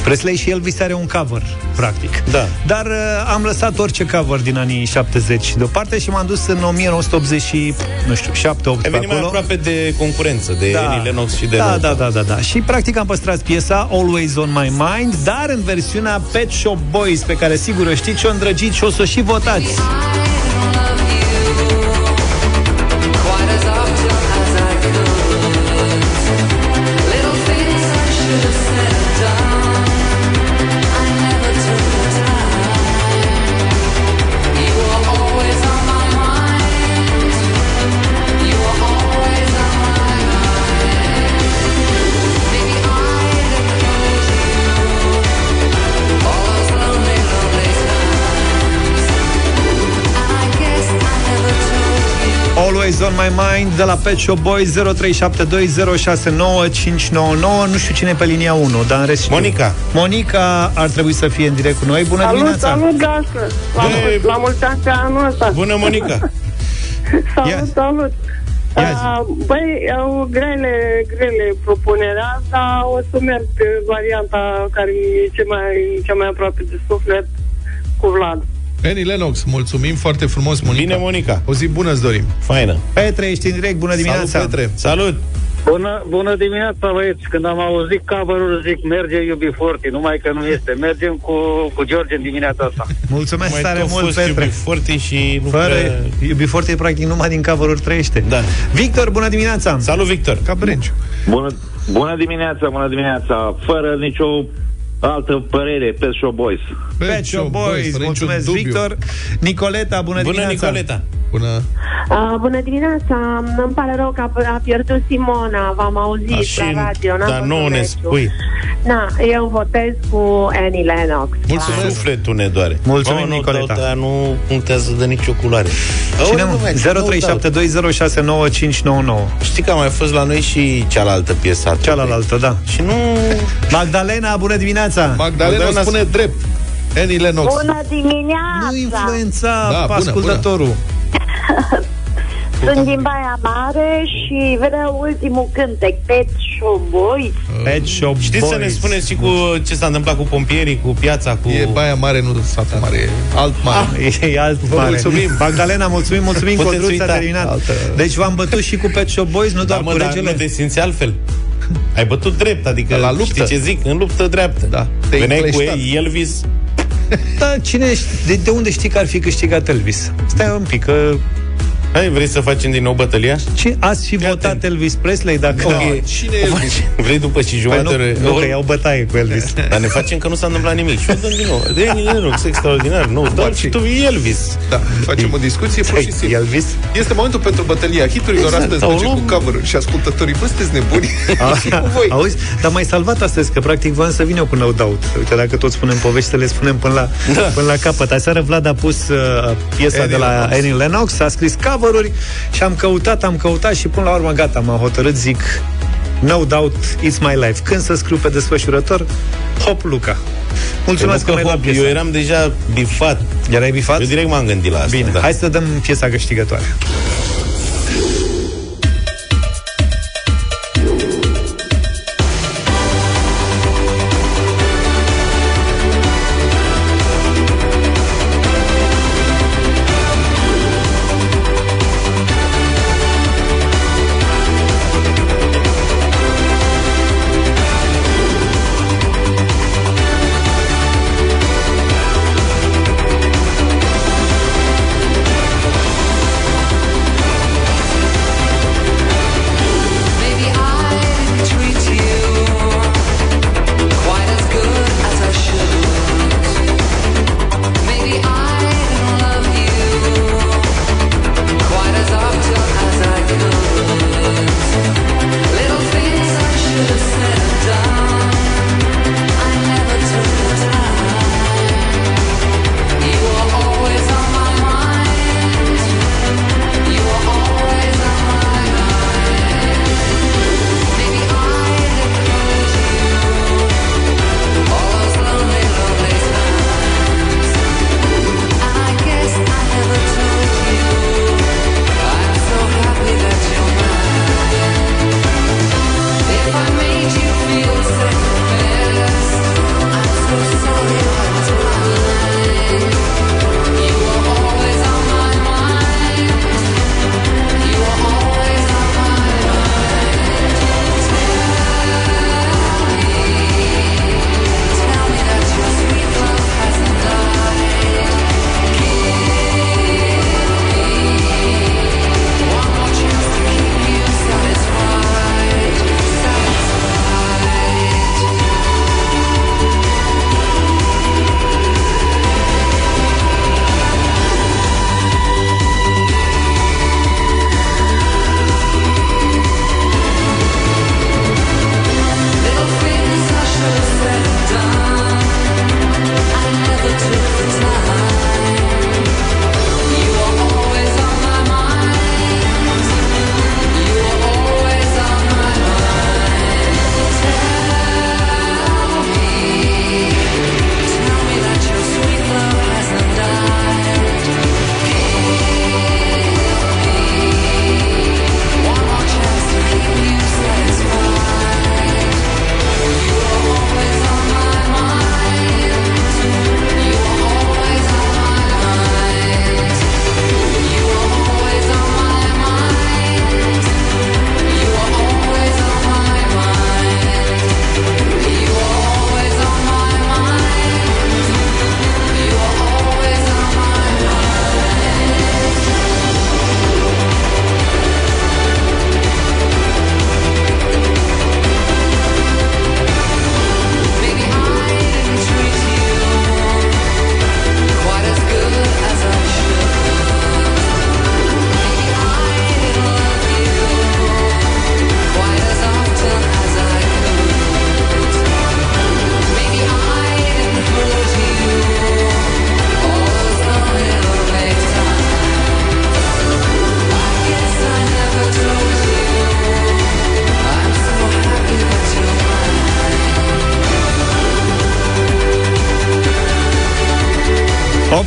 Presley și Elvis are un cover, practic. Da. Dar uh, am lăsat orice cover din anii 70 deoparte și m-am dus în 1980 și, nu știu, 7 8 Ai venit mai aproape de concurență, de Annie Lennox și de da, No da, Doubt. da, da, da. Și practic am păstrat piesa Always on My Mind, dar în versiunea Pet Shop Boys, pe care sigur o știți și o îndrăgiți și o să o și votați. My mind de la Pet Shop Boys 0372069599 Nu știu cine e pe linia 1, dar în rest știu. Monica. Monica ar trebui să fie în direct cu noi. Bună Salut, dimineața! salut, gașcă! La, Bună. mul- la mulți ani pe anul ăsta! Bună, Monica! *laughs* Salut, Ia. salut! Ia Uh, băi, au grele, grele propunerea, dar o să merg pe varianta care e cea mai, cea mai aproape de suflet cu Vlad. Annie Lennox, mulțumim foarte frumos, Monica. Bine, Monica! O zi bună îți dorim. Faină! Petre, ești în direct, bună dimineața! Salut, Petre. Salut! Bună, bună dimineața, băieți. Când am auzit cover zic, merge iubi forti, numai că nu este. Mergem cu, cu George în dimineața asta. Mulțumesc Mai tare tot mult, fost Petre! iubi foarte și nu Fără prea... iubi foarte practic numai din cover trăiește. Da. Victor, bună dimineața! Salut, Victor! Ca Brenciu. Bună, bună dimineața, bună dimineața. Fără nicio altă părere, Pet Shop Boys. Pet Shop Boys, fără niciun mulțumesc, dubiu. Victor. Nicoleta, bună, Bună, dimineața! Nicoleta! Bună. Uh, bună dimineața, îmi pare rău că a, a pierdut Simona, v-am auzit Da, și- la radio, n-am dar văzut nouă ne meciul. spui. Na, eu votez cu Annie Lennox. Mulțumesc. Sufletul ne doare. Mulțumim, Mamă, nu Nicoleta. dau, dar nu punctează de nicio culoare. Cine Auzi, mă? băi, nu dau. 0372069599 Știi că a mai fost la noi și cealaltă piesă. atât de- Cealaltă, da. Și nu... Magdalena, bună dimineața! Magdalena Magdalena spune drept. Annie Lennox. Bună dimineața! Nu influența Da, bună, ascultătorul. *laughs* Sunt din Baia Mare și vreau ultimul cântec, Pet Shop Boys. Pet Shop Știți Boys. să ne spuneți și cu ce s-a întâmplat cu pompierii, cu piața, cu... E Baia Mare, nu satul mare, e alt mare. Ah, e alt Vă mare. mulțumim. Magdalena, mulțumim, mulțumim, Puteți Codruț a uita. terminat. Altă- Deci v-am bătut și cu Pet Shop Boys, nu doar Da, mă, cu dar regele. nu te simți altfel. Ai bătut drept, adică La luptă. știi ce zic? În luptă dreaptă. Da. Te-ai Veneai cu încleștat. Elvis, Da, cine știe, de, de unde știi că ar fi câștigat Elvis? Stai un pic, că Hai, vrei să facem din nou bătălia? ce, ați fi votat Elvis Presley dacă... Da, cine e Elvis? Vrei după și Păi jumătate? nu, nu, că iau bătaie cu Elvis. *laughs* Dar ne facem că nu s-a întâmplat nimic. Și o dăm din nou. De noroc, extraordinar. Nu, dăm și tu e Elvis. Da, facem o discuție pur și simplu. Elvis? Este momentul pentru bătălia hiturilor. Exact, Astăzi au mergem cu luat- cover și ascultătorii. Bă, sunteți nebuni? *laughs* *laughs* și cu voi. Auzi? Dar mai salvat astăzi, că practic voiam să vin eu cu No Doubt. Uite, dacă tot spunem povești, să le spunem până la, da. până la capăt. Aseară Vlad a pus uh, piesa Annie de la Lennox. Annie Lennox, a scris cover și am căutat, am căutat și până la urmă gata, m-am hotărât, zic No Doubt, It's My Life. Când să scriu pe desfășurător? Hop, Luca. Mulțumesc că Pentru mi-ai că, dat hop, piesa. eu eram deja bifat. Erai bifat? Eu direct m-am gândit la asta. Bine, da. hai să dăm piesa câștigătoare.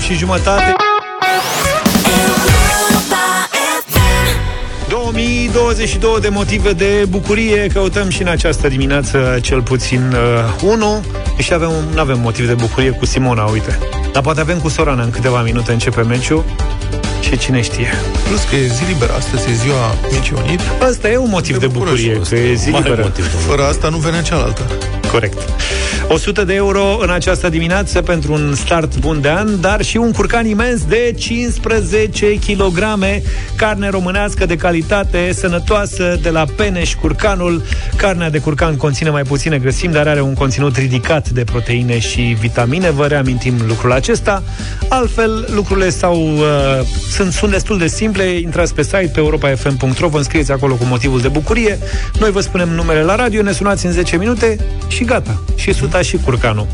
Și jumătate. 2022 de motive de bucurie Căutăm și în această dimineață cel puțin uh, unul Și avem, nu avem motiv de bucurie cu Simona, uite Dar poate avem cu Sorana în câteva minute începe meciul Și cine știe Plus că e zi liberă, astăzi e ziua Micii Unit. Asta e un motiv de, bucură bucurie, și că e zi Mare liberă motiv, domnule. Fără asta nu venea cealaltă. Corect 100 de euro în această dimineață pentru un start bun de an, dar și un curcan imens de 15 kg, carne românească de calitate, sănătoasă, de la Peneș Curcanul. Carnea de curcan conține mai puține grăsimi, dar are un conținut ridicat de proteine și vitamine. Vă reamintim lucrul acesta. Altfel, lucrurile sau uh, sunt, sunt destul de simple. Intrați pe site pe europa.fm.ro, vă înscrieți acolo cu motivul de bucurie. Noi vă spunem numele la radio, ne sunați în 10 minute și gata. Și suta și curcanul.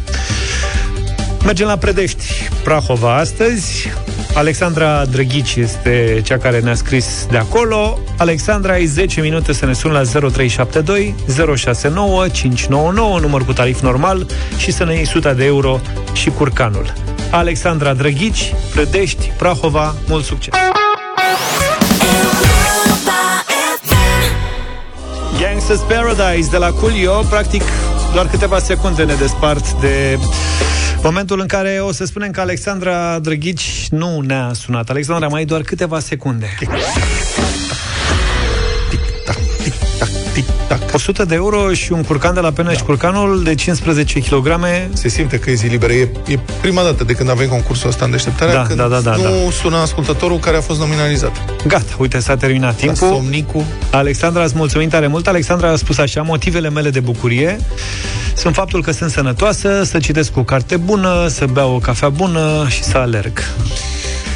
Mergem la Predești, Prahova astăzi. Alexandra Drăghici este cea care ne-a scris de acolo. Alexandra, ai 10 minute să ne suni la 0372 069 599, număr cu tarif normal, și să ne iei 100 de euro și curcanul. Alexandra Drăghici, Predești, Prahova, mult succes! Gangsters Paradise de la Coolio, practic doar câteva secunde ne despart de momentul în care o să spunem că Alexandra Drăghici nu ne-a sunat. Alexandra, mai ai doar câteva secunde. 100 de euro și un curcan de la Peneș, da. curcanul de 15 kg. Se simte că e zi liberă. E, e prima dată de când avem concursul ăsta în deșteptarea, Da, când da, da, da, nu da. sună ascultătorul care a fost nominalizat. Gata, uite, s-a terminat La timpul. somnicul. Alexandra, îți mulțumim tare mult. Alexandra a spus așa, motivele mele de bucurie sunt faptul că sunt sănătoasă, să citesc o carte bună, să beau o cafea bună și să alerg.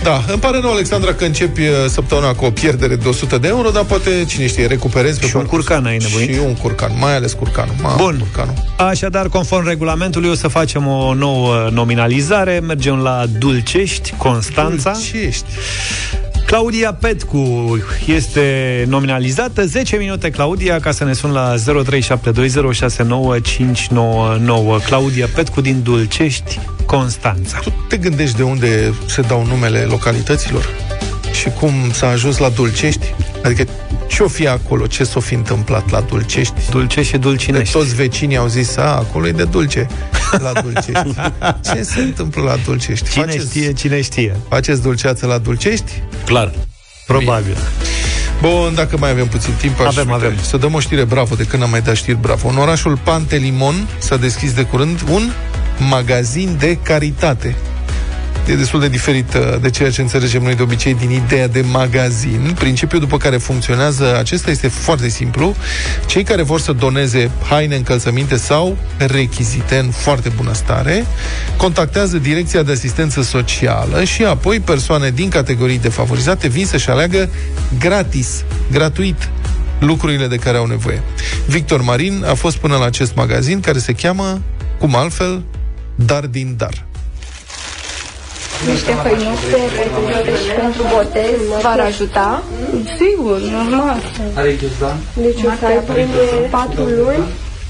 Da, îmi pare rău, Alexandra, că începi uh, săptămâna cu o pierdere de 100 de euro, dar poate, cine știe, recuperezi pe Și un parcurs. curcan ai nebunit? Și un curcan, mai ales curcanul. Mai Bun. Curcanul. Așadar, conform regulamentului, o să facem o nouă nominalizare. Mergem la Dulcești, Constanța. Ce ești? Claudia Petcu este nominalizată 10 minute Claudia ca să ne sun la 0372069599 Claudia Petcu din Dulcești, Constanța Tu te gândești de unde se dau numele localităților? Și cum s-a ajuns la Dulcești? Adică ce-o fi acolo? Ce s-o fi întâmplat la Dulcești? Dulcești și De Dulcinești toți vecinii au zis, a, acolo e de dulce *laughs* la Dulcești. *laughs* Ce se întâmplă la Dulcești? Cine faceți, știe, cine știe faceți dulceață la Dulcești? Clar. Probabil Bun, dacă mai avem puțin timp, aș Avem, uite, avem. Să dăm o știre bravo, de când am mai dat știri bravo. În orașul Pantelimon s-a deschis de curând un magazin de caritate. E destul de diferit uh, de ceea ce înțelegem noi de obicei din ideea de magazin. Principiul după care funcționează acesta este foarte simplu. Cei care vor să doneze haine, încălțăminte sau rechizite în foarte bună stare, contactează Direcția de Asistență Socială și apoi persoane din categorii defavorizate vin să-și aleagă gratis, gratuit, lucrurile de care au nevoie. Victor Marin a fost până la acest magazin care se cheamă, cum altfel, Dar din Dar. Niște hăinuțe pentru și pentru botez v-ar ajuta? Sigur, normal. Deci o să ai primele patru luni.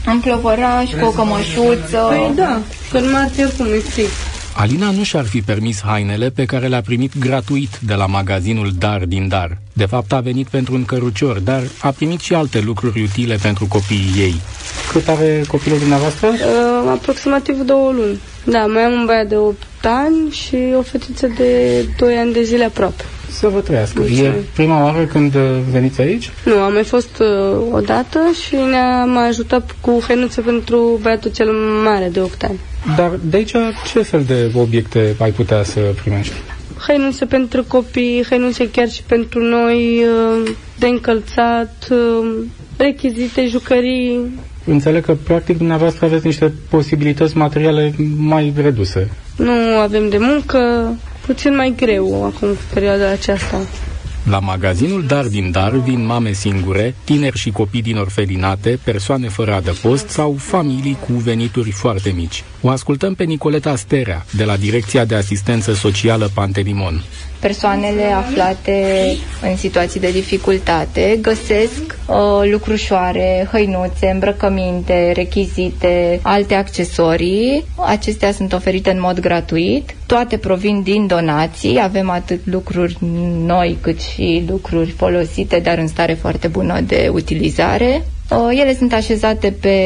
Un clovăraș cu o cămășuță. Păi da, că în martie oricum e fix. Alina nu și-ar fi permis hainele pe care le-a primit gratuit de la magazinul Dar din Dar. De fapt, a venit pentru un cărucior, dar a primit și alte lucruri utile pentru copiii ei. Cât are copilul dumneavoastră? Uh, aproximativ două luni. Da, mai am un băiat de 8 ani și o fetiță de 2 ani de zile aproape. Să vă trăiască. E Mulțumesc. prima oară când uh, veniți aici? Nu, am mai fost uh, o dată și ne-a mai ajutat cu hăinuțe pentru băiatul cel mare de 8 ani. Dar de aici ce fel de obiecte ai putea să primești? Hăinuțe pentru copii, hăinuțe chiar și pentru noi, uh, de încălțat, uh, rechizite, jucării. Înțeleg că, practic, dumneavoastră aveți niște posibilități materiale mai reduse. Nu avem de muncă, puțin mai greu acum cu perioada aceasta. La magazinul Dar din Dar vin mame singure, tineri și copii din orfelinate, persoane fără adăpost sau familii cu venituri foarte mici. O ascultăm pe Nicoleta Sterea, de la Direcția de Asistență Socială Pantelimon. Persoanele aflate în situații de dificultate găsesc uh, lucrușoare, hăinuțe, îmbrăcăminte, rechizite, alte accesorii. Acestea sunt oferite în mod gratuit. Toate provin din donații. Avem atât lucruri noi cât și lucruri folosite, dar în stare foarte bună de utilizare. Uh, Ele sunt așezate pe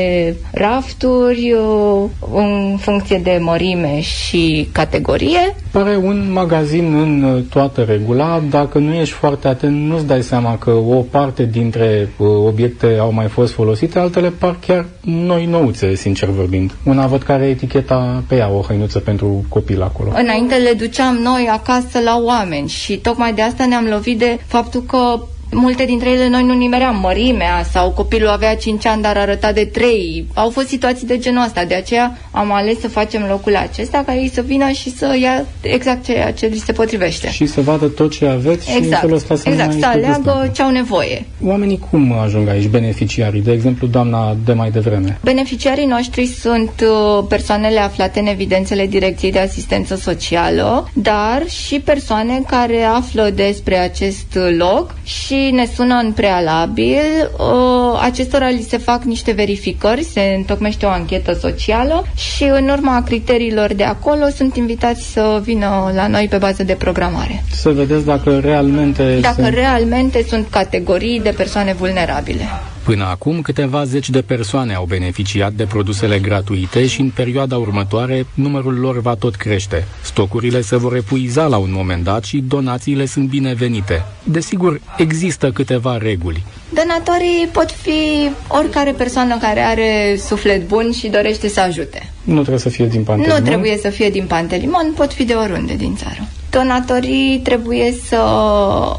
rafturi uh, în funcție de mărime și categorie. Pare un magazin în uh, toată regula. Dacă nu ești foarte atent, nu-ți dai seama că o parte dintre uh, obiecte au mai fost folosite, altele par chiar noi nouțe, sincer vorbind. Una văd care are eticheta pe ea, o hăinuță pentru copil acolo. Înainte le duceam noi acasă la oameni și tocmai de asta ne-am lovit de faptul că multe dintre ele noi nu nimeream mărimea sau copilul avea 5 ani dar arăta de 3. Au fost situații de genul ăsta, de aceea am ales să facem locul acesta ca ei să vină și să ia exact ceea ce li se potrivește. Și să vadă tot ce aveți și în Exact, felul ăsta să nu exact, mai să pierdeți aleagă ce au nevoie. Oamenii cum ajung aici, beneficiarii? De exemplu, doamna de mai devreme. Beneficiarii noștri sunt uh, persoanele aflate în evidențele Direcției de Asistență Socială, dar și persoane care află despre acest loc și ne sună în prealabil. Uh, Acestora li se fac niște verificări, se întocmește o anchetă socială și în urma criteriilor de acolo sunt invitați să vină la noi pe bază de programare. Să vedeți dacă realmente Dacă sunt... realmente sunt categorii de persoane vulnerabile. Până acum, câteva zeci de persoane au beneficiat de produsele gratuite și în perioada următoare numărul lor va tot crește. Stocurile se vor epuiza la un moment dat și donațiile sunt binevenite. Desigur, există câteva reguli. Donatorii pot fi oricare persoană care are suflet bun și dorește să ajute. Nu trebuie să fie din Pantelimon. Nu trebuie să fie din Pantelimon, pot fi de oriunde din țară. Donatorii trebuie să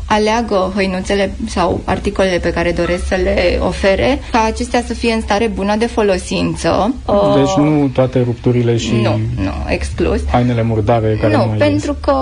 aleagă hăinuțele sau articolele pe care doresc să le ofere, ca acestea să fie în stare bună de folosință. Deci Uh, nu toate rupturile și Nu, nu, exclus. hainele murdare care Nu, mai pentru că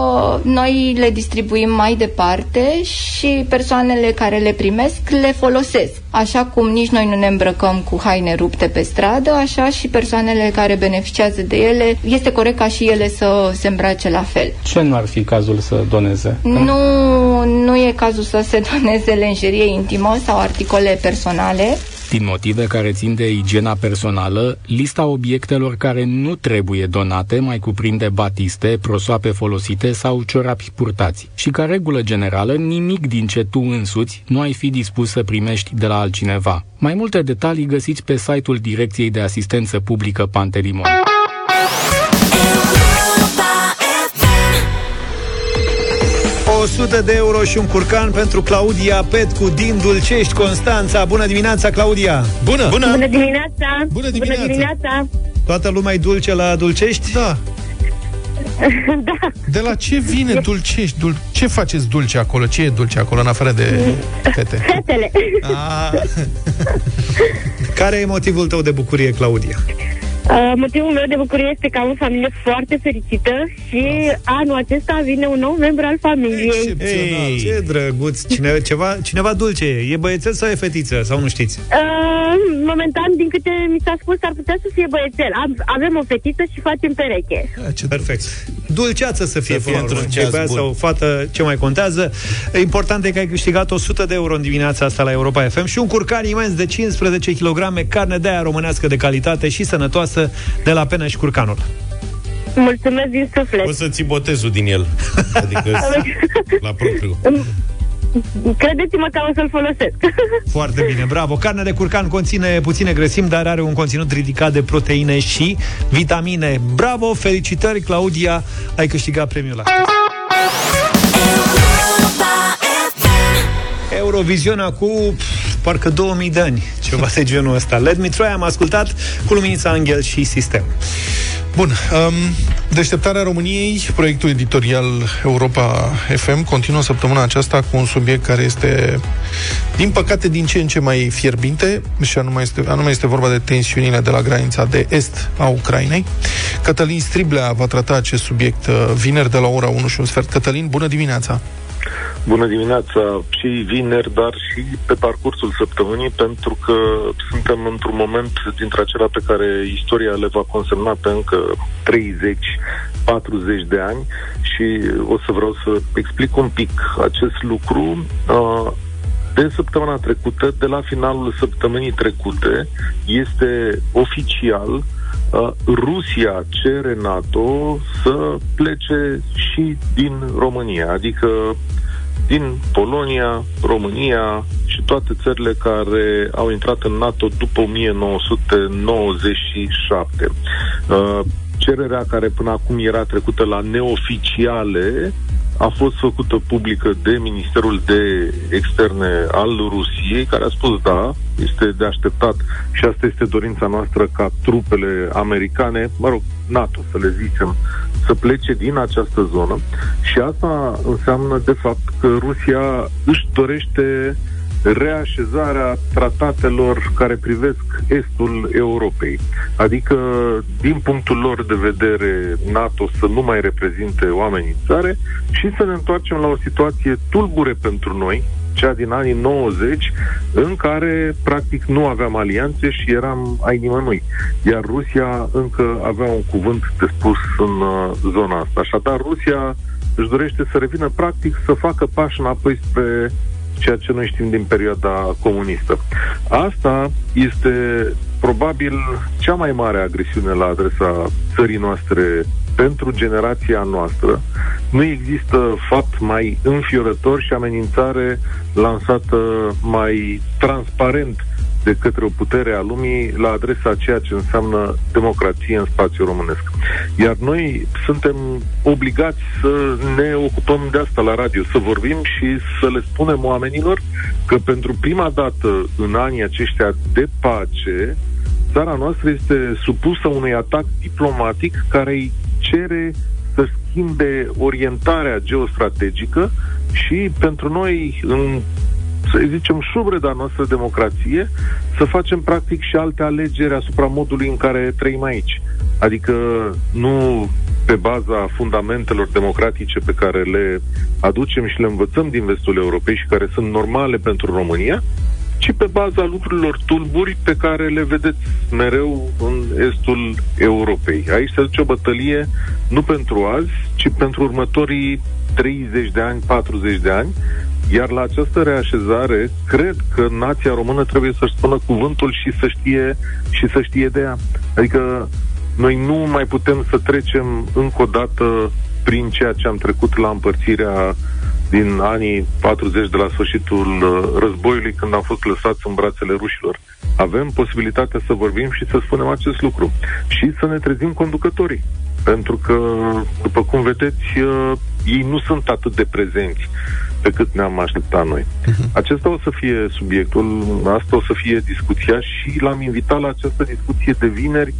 noi le distribuim mai departe și persoanele care le primesc le folosesc. Așa cum nici noi nu ne îmbrăcăm cu haine rupte pe stradă, așa și persoanele care beneficiază de ele, este corect ca și ele să se îmbrace la fel. Ce nu ar fi cazul să doneze? Nu, nu e cazul să se *laughs* doneze lenjerie intimă sau articole personale. Din motive care țin de igiena personală, lista obiectelor care nu trebuie donate mai cuprinde batiste, prosoape folosite sau ciorapi purtați. Și ca regulă generală, nimic din ce tu însuți nu ai fi dispus să primești de la altcineva. Mai multe detalii găsiți pe site-ul Direcției de Asistență Publică Pantelimon. 100 de euro și un curcan pentru Claudia Petcu din Dulcești, Constanța. Bună dimineața, Claudia! Bună! Bună dimineața! Bună dimineața! Bună dimineața! Toată lumea e dulce la Dulcești? Da. *laughs* da. De la ce vine dulcești? Dul... Ce faceți dulce acolo? Ce e dulce acolo, în afară de fete? Fetele. Ah. *laughs* Care e motivul tău de bucurie, Claudia? Uh, motivul meu de bucurie este că am o familie foarte fericită și anul acesta vine un nou membru al familiei. Ei, ce drăguț! Cine, ceva, cineva dulce e. E băiețel sau e fetiță? Sau nu știți? Uh, momentan, din câte mi s-a spus, ar putea să fie băiețel. Am, avem o fetiță și facem pereche. Perfect. Dulceață să fie, Să fie până la urmă. într-un ceas Fie băiat bun. sau fată, ce mai contează. Important e că ai câștigat 100 de euro în dimineața asta la Europa FM și un curcan imens de 15 kg carne de aia românească de calitate și sănătoasă de la Penă și Curcanul. Mulțumesc din suflet. O să ții botezul din el. Adică *laughs* la propriu. Credeți-mă că o să-l folosesc. *laughs* Foarte bine, bravo. Carnea de curcan conține puține grăsimi, dar are un conținut ridicat de proteine și vitamine. Bravo, felicitări, Claudia, ai câștigat premiul ăsta. Eurovisiunea cu pf, parcă 2000 de ani, ceva de genul ăsta. Let me try, am ascultat cu Luminița Angel și Sistem. Bun, um, deșteptarea României, proiectul editorial Europa FM, continuă săptămâna aceasta cu un subiect care este, din păcate, din ce în ce mai fierbinte, și anume este, anume este vorba de tensiunile de la granița de est a Ucrainei. Cătălin Striblea va trata acest subiect uh, vineri de la ora 1 și un sfert. Cătălin, bună dimineața! Bună dimineața și vineri, dar și pe parcursul săptămânii, pentru că suntem într-un moment dintre acelea pe care istoria le va consemna pe încă 30-40 de ani și o să vreau să explic un pic acest lucru. Uh, de săptămâna trecută, de la finalul săptămânii trecute, este oficial uh, Rusia cere NATO să plece și din România, adică din Polonia, România și toate țările care au intrat în NATO după 1997. Uh, cererea care până acum era trecută la neoficiale a fost făcută publică de Ministerul de Externe al Rusiei, care a spus da, este de așteptat și asta este dorința noastră ca trupele americane, mă rog, NATO să le zicem, să plece din această zonă. Și asta înseamnă de fapt că Rusia își dorește reașezarea tratatelor care privesc estul Europei. Adică, din punctul lor de vedere, NATO să nu mai reprezinte o amenințare și să ne întoarcem la o situație tulbure pentru noi, cea din anii 90, în care practic nu aveam alianțe și eram ai nimănui. Iar Rusia încă avea un cuvânt de spus în uh, zona asta. Așadar, Rusia își dorește să revină practic să facă pași înapoi spre ceea ce noi știm din perioada comunistă. Asta este probabil cea mai mare agresiune la adresa țării noastre pentru generația noastră. Nu există fapt mai înfiorător și amenințare lansată mai transparent de către o putere a lumii la adresa a ceea ce înseamnă democrație în spațiul românesc. Iar noi suntem obligați să ne ocupăm de asta la radio, să vorbim și să le spunem oamenilor că pentru prima dată în anii aceștia de pace, țara noastră este supusă unui atac diplomatic care îi cere să schimbe orientarea geostrategică și pentru noi, în să zicem, șubreda noastră democrație, să facem practic și alte alegeri asupra modului în care trăim aici. Adică nu pe baza fundamentelor democratice pe care le aducem și le învățăm din vestul Europei și care sunt normale pentru România, ci pe baza lucrurilor tulburi pe care le vedeți mereu în estul Europei. Aici se duce o bătălie nu pentru azi, ci pentru următorii 30 de ani, 40 de ani, iar la această reașezare, cred că nația română trebuie să-și spună cuvântul și să știe și să știe de ea. Adică noi nu mai putem să trecem încă o dată prin ceea ce am trecut la împărțirea din anii 40 de la sfârșitul uh, războiului, când am fost lăsați în brațele rușilor. Avem posibilitatea să vorbim și să spunem acest lucru. Și să ne trezim conducătorii. Pentru că, după cum vedeți, uh, ei nu sunt atât de prezenți pe cât ne-am așteptat noi. Acesta o să fie subiectul, asta o să fie discuția și l-am invitat la această discuție de vineri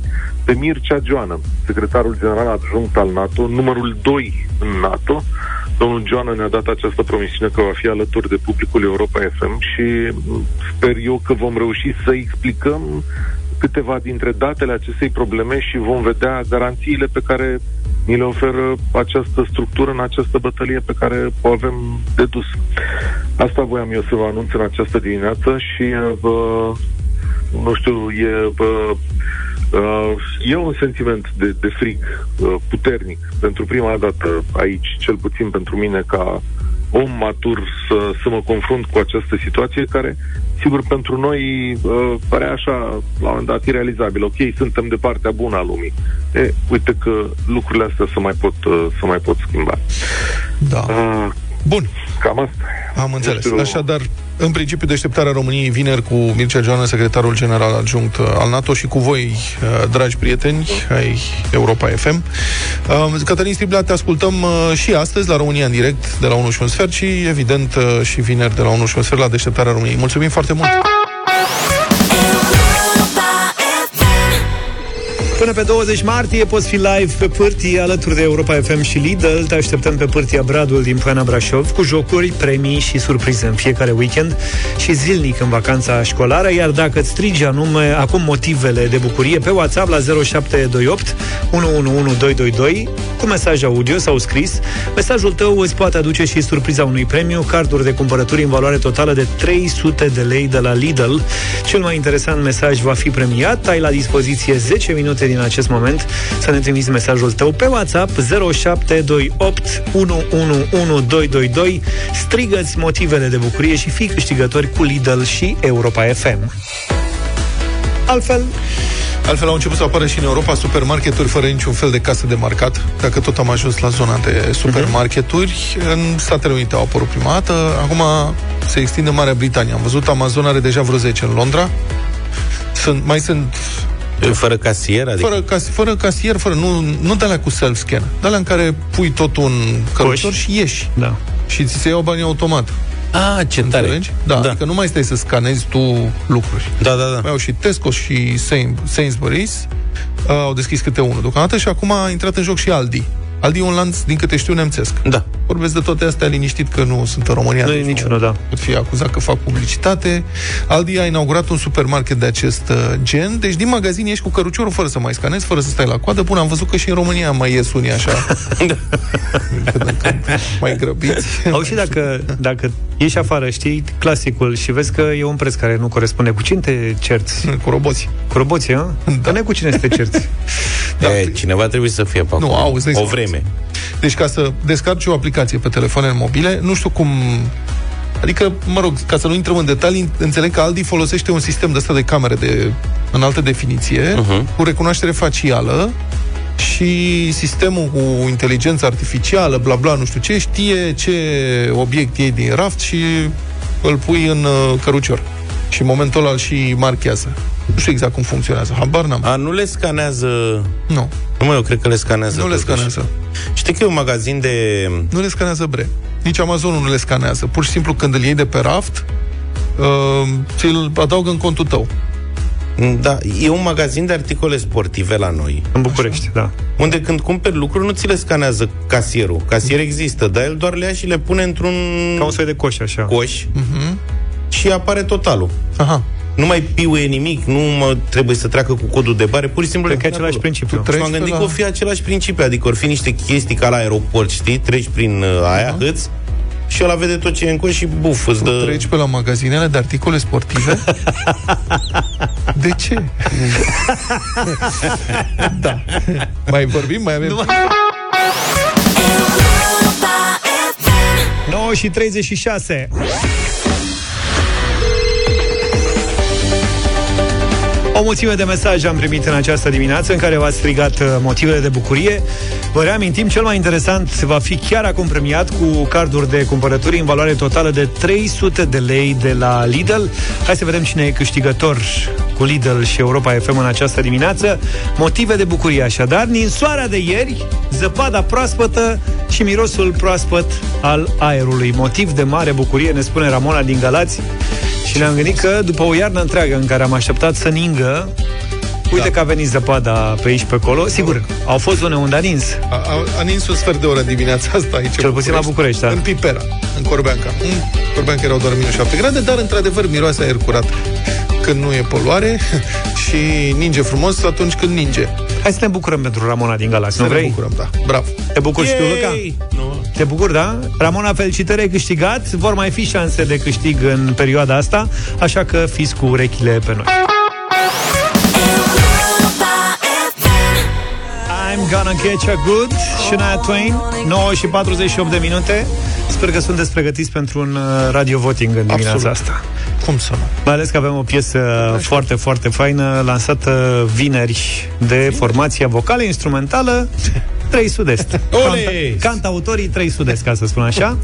pe Mircea Joană, secretarul general adjunct al NATO, numărul 2 în NATO. Domnul Joană ne-a dat această promisiune că va fi alături de publicul Europa FM și sper eu că vom reuși să explicăm câteva dintre datele acestei probleme și vom vedea garanțiile pe care ni le oferă această structură în această bătălie pe care o avem de dus. Asta voiam eu să vă anunț în această dimineață și uh, vă, nu știu, e, bă, uh, e un sentiment de, de frig uh, puternic pentru prima dată aici, cel puțin pentru mine ca om matur să, să mă confrunt cu această situație care, sigur, pentru noi uh, pare așa, la un moment dat, irealizabil. Ok, suntem de partea bună a lumii. E, uite că lucrurile astea se mai pot, uh, se mai pot schimba. Da. Uh, Bun. Cam asta. Am înțeles. știu- Așadar, în principiu, deșteptarea României vineri cu Mircea Joană, secretarul general adjunct uh, al NATO și cu voi, uh, dragi prieteni ai Europa FM. Uh, Cătălin Striblea, te ascultăm uh, și astăzi la România în direct de la 1 și un sfert și, evident, uh, și vineri de la 1 și un sfert la deșteptarea României. Mulțumim foarte mult! Până pe 20 martie poți fi live pe pârtii alături de Europa FM și Lidl. Te așteptăm pe pârtia Bradul din Poiana Brașov cu jocuri, premii și surprize în fiecare weekend și zilnic în vacanța școlară. Iar dacă îți strigi anume acum motivele de bucurie pe WhatsApp la 0728 111222 cu mesaj audio sau scris, mesajul tău îți poate aduce și surpriza unui premiu, carduri de cumpărături în valoare totală de 300 de lei de la Lidl. Cel mai interesant mesaj va fi premiat. Ai la dispoziție 10 minute din acest moment să ne trimiți mesajul tău pe WhatsApp 0728 111222. Strigă-ți motivele de bucurie și fii câștigători cu Lidl și Europa FM. Altfel, Altfel au început să apară și în Europa supermarketuri fără niciun fel de casă de marcat. Dacă tot am ajuns la zona de supermarketuri, în Statele Unite au apărut prima dată, acum se extinde în Marea Britanie. Am văzut Amazon are deja vreo 10 în Londra. Sunt, mai sunt Fără casier? Adică... fără, cas, fără casier, fără, nu, nu de alea cu self-scan, de alea în care pui totul în cărucior și ieși. Da. Și ți se iau banii automat. Ah, ce tare. Înțelegi? Da, da, adică nu mai stai să scanezi tu lucruri. Da, da, da. Mai au și Tesco și Sain- Sainsbury's uh, au deschis câte unul deocamdată și acum a intrat în joc și Aldi. Aldi e un lanț, din câte știu, nemțesc. Da. Vorbesc de toate astea liniștit că nu sunt în România. Nu e deci niciunul, da. Pot fi acuzat că fac publicitate. Aldi a inaugurat un supermarket de acest uh, gen, deci din magazin ieși cu căruciorul fără să mai scanezi, fără să stai la coadă. Bun, am văzut că și în România mai ies unii așa. Când în când mai grăbiți. Au și dacă, dacă ieși afară, știi, clasicul și vezi că e un preț care nu corespunde. Cu cine te cerți? Cu roboții. Cu roboții, a? Da. Că cu cine să te cerți. *laughs* Da. E, cineva trebuie să fie pe acolo. Nu, auzi, dai o seama. Vreme. Deci ca să descarci o aplicație pe telefoane mobile, nu știu cum... Adică, mă rog, ca să nu intrăm în detalii, înțeleg că Aldi folosește un sistem de ăsta de camere de înaltă definiție, Mhm. cu recunoaștere facială și sistemul cu inteligență artificială, bla bla, nu știu ce, știe ce obiect iei din raft și îl pui în uh, cărucior. Și în momentul ăla îl și marchează. Nu știu exact cum funcționează, habar n-am. A, nu le scanează... Nu. Nu, mă, eu cred că le scanează. Nu le totuși. scanează. Știi că e un magazin de... Nu le scanează bre. Nici Amazonul nu le scanează. Pur și simplu când îl iei de pe raft, uh, ți-l adaugă în contul tău. Da, e un magazin de articole sportive la noi. În București, da. Unde când cumperi lucruri, nu ți le scanează casierul. Casier există, dar el doar le ia și le pune într-un... Ca un soi de coș, așa. Coș. Mhm. Și apare totalul. Aha. Nu mai piuie nimic, nu mă trebuie să treacă cu codul de bare, pur și simplu Cred că e le pune același acolo. principiu. Și m-am treci gândit pe că la- o fi același principiu, adică or fi niște chestii ca la aeroport, știi? Treci prin uh, aia, hâți, și ăla vede tot ce e în coș și buf, îți Tu dă... treci pe la magazinele de articole sportive? de ce? da. Mai vorbim? Mai avem... 9 și 36. O mulțime de mesaje am primit în această dimineață în care v-ați strigat uh, motivele de bucurie. Vă reamintim, cel mai interesant va fi chiar acum premiat cu carduri de cumpărături în valoare totală de 300 de lei de la Lidl. Hai să vedem cine e câștigător cu Lidl și Europa FM în această dimineață. Motive de bucurie așadar, ninsoarea de ieri, zăpada proaspătă și mirosul proaspăt al aerului. Motiv de mare bucurie, ne spune Ramona din Galați. Și ne-am gândit că după o iarnă întreagă în care am așteptat să ningă, uite da. că a venit zăpada pe aici pe acolo. Sigur, au fost zone unde a nins. A, a, a nins un sfert de oră dimineața asta aici. Cel puțin la București, da. În Pipera, în Corbeanca. În Corbeanca erau doar minus 7 grade, dar într-adevăr miroase aer curat când nu e poluare *laughs* și ninge frumos atunci când ninge. Hai să ne bucurăm pentru Ramona din Galați, nu Să ne vrei? bucurăm, da. Bravo. Te bucuri și tu, Luca? Yay! Nu. Te bucuri, da? Ramona, felicitări, ai câștigat. Vor mai fi șanse de câștig în perioada asta, așa că fiți cu urechile pe noi. I'm gonna get you good Shania Twain 9 și 48 de minute Sper că sunteți pregătiți pentru un uh, radio voting în dimineața Absolut. asta Cum să nu? Mai ales că avem o piesă foarte, foarte faină Lansată vineri de formația vocală instrumentală *laughs* 3 Sud-Est. Ole! Canta, canta autorii 3 Sud-Est, ca să spun așa.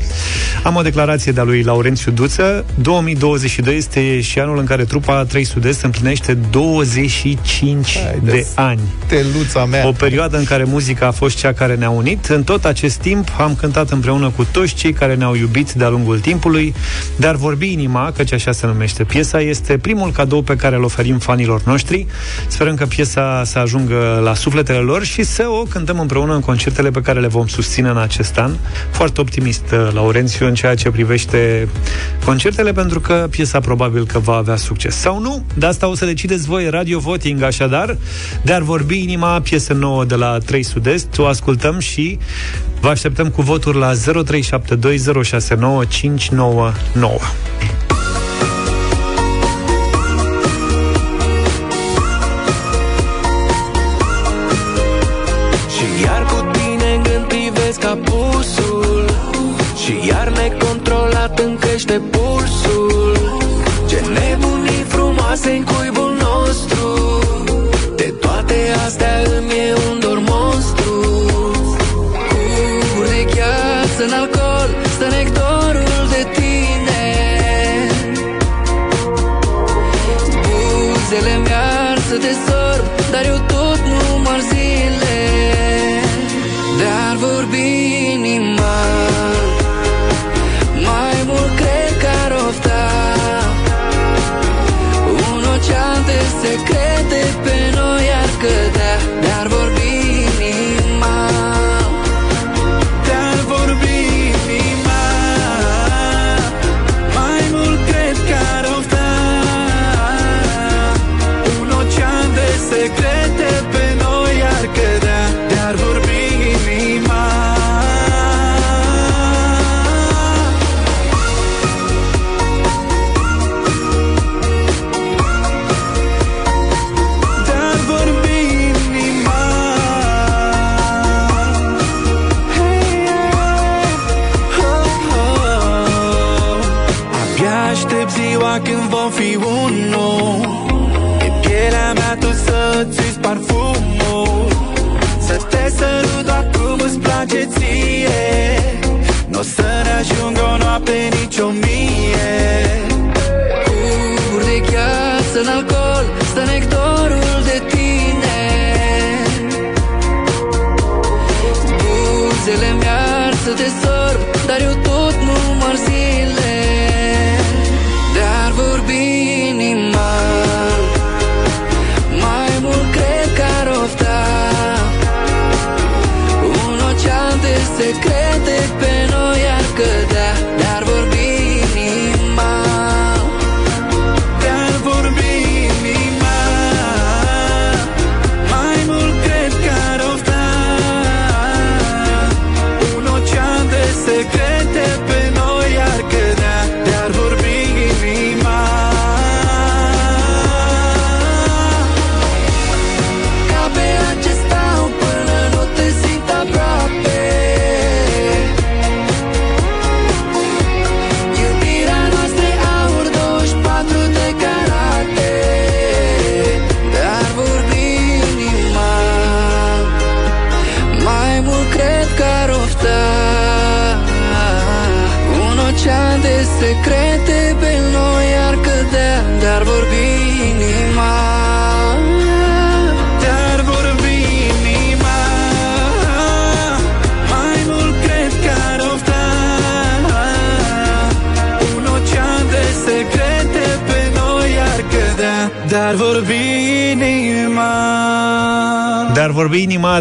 Am o declarație de-a lui Laurențiu Duță. 2022 este și anul în care trupa 3 Sud-Est împlinește 25 Haide de să- ani. Teluța mea. O perioadă în care muzica a fost cea care ne-a unit. În tot acest timp am cântat împreună cu toți cei care ne-au iubit de-a lungul timpului, dar vorbi inima, căci așa se numește piesa, este primul cadou pe care îl oferim fanilor noștri. Sperăm că piesa să ajungă la sufletele lor și să o cântăm împreună în concertele pe care le vom susține în acest an. Foarte optimist, uh, Laurențiu, în ceea ce privește concertele, pentru că piesa probabil că va avea succes. Sau nu, de asta o să decideți voi Radio Voting, așadar, de ar vorbi inima, piesă nouă de la 3 Sud-Est, o ascultăm și vă așteptăm cu voturi la 0372069599. Dar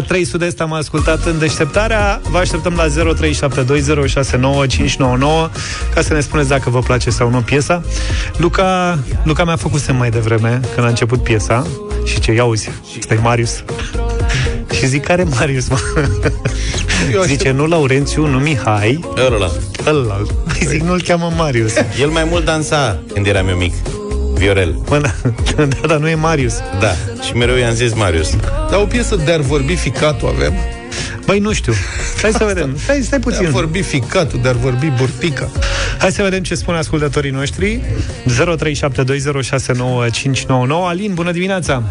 3 Sud-Est am ascultat în deșteptarea. Vă așteptăm la 0372069599 Ca să ne spuneți dacă vă place sau nu piesa. Luca, Luca mi-a făcut semn mai devreme Când a început piesa Și ce, ia uzi, ăsta e Marius. *laughs* Și zic, care Marius, mă? *laughs* Zice, nu Laurențiu, nu Mihai. Ăla. Ăla. Zic, nu-l cheamă Marius. El mai mult dansa când eram eu mic. Viorel. Bă, da, *laughs* da, dar nu e Marius. Da, și mereu i-am zis Marius. Dar o piesă de ar vorbi ficatul avem? Băi, nu știu. Stai să vedem. Stai, stai puțin. De ar vorbi ficatul, de ar vorbi burtica. Hai să vedem ce spun ascultătorii noștri. 0372069599. Alin, bună dimineața!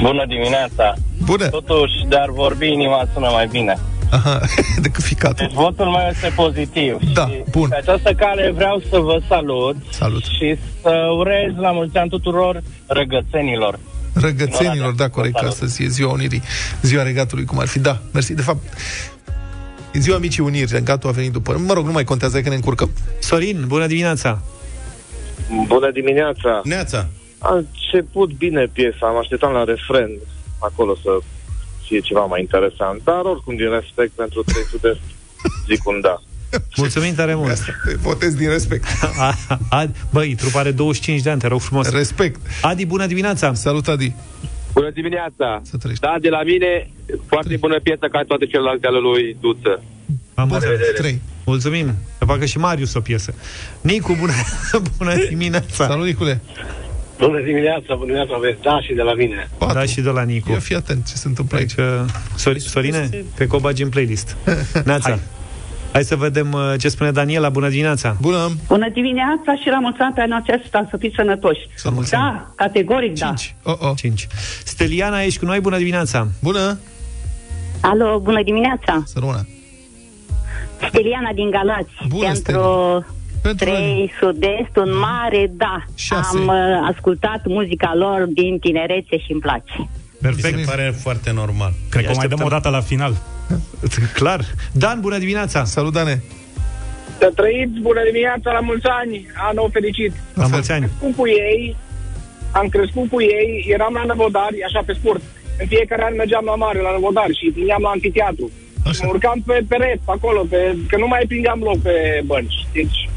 Bună dimineața! Bună! Totuși, dar vorbi inima sună mai bine. Aha, *laughs* decât ficatul. Deci votul meu este pozitiv. Da, și bun. Pe această cale vreau să vă salut, Salut. și să urez la mulți ani tuturor răgățenilor. Răgățenilor, da, corect, că Salut. astăzi e ziua Unirii, ziua regatului, cum ar fi, da, mersi, de fapt, e ziua Micii Uniri, regatul a venit după, mă rog, nu mai contează că ne încurcăm. Sorin, bună dimineața! Bună dimineața! Neața! A început bine piesa, am așteptat la refren acolo să fie ceva mai interesant, dar oricum din respect pentru 3 sud zic un da. Mulțumim tare mult! Votez din respect. A, a, băi, trupa are 25 de ani, te rog frumos. Respect. Adi, bună dimineața! Salut, Adi! Bună dimineața! Da, de la mine, foarte bună piesă ca toate celelalte ale lui Duță. Am La înțeles. revedere. Mulțumim. Să facă și Marius o piesă. Nicu, bună, *laughs* bună dimineața! Salut, Nicule! Bună dimineața, bună dimineața, aveți da și de la mine. Da, și de la Nicu. Ia fii atent ce se întâmplă aici. Că, Sori, Sorine, pe că o bagi în playlist. *laughs* Neața. Hai. Hai să vedem uh, ce spune Daniela. Bună dimineața! Bună! Bună dimineața și la mulți ani pe anul acesta, să fiți sănătoși. Să mulți ani. Da, categoric da. Oh, oh. 5. Steliana, ești cu noi? Bună dimineața! Bună! Alo, bună dimineața! Să rămână. Steliana din Galați. Bună, pentru Pentru trei sud-est, un mare da. Șase. Am uh, ascultat muzica lor din tinerețe și îmi place. Perfect. Mi se pare foarte normal. Cred că o mai dăm o dată la final. *laughs* Clar. Dan, bună dimineața! Salut, Dane! Să trăiți, bună dimineața, la mulți ani, anul fericit. La mulți ani! Crescut cu ei, am crescut cu ei, eram la Năvodari, așa pe scurt. În fiecare an mergeam la mare, la Năvodari și plineam la anfiteatru. Și mă urcam pe pereți, pe acolo, pe, că nu mai prindeam loc pe bănci. Deci,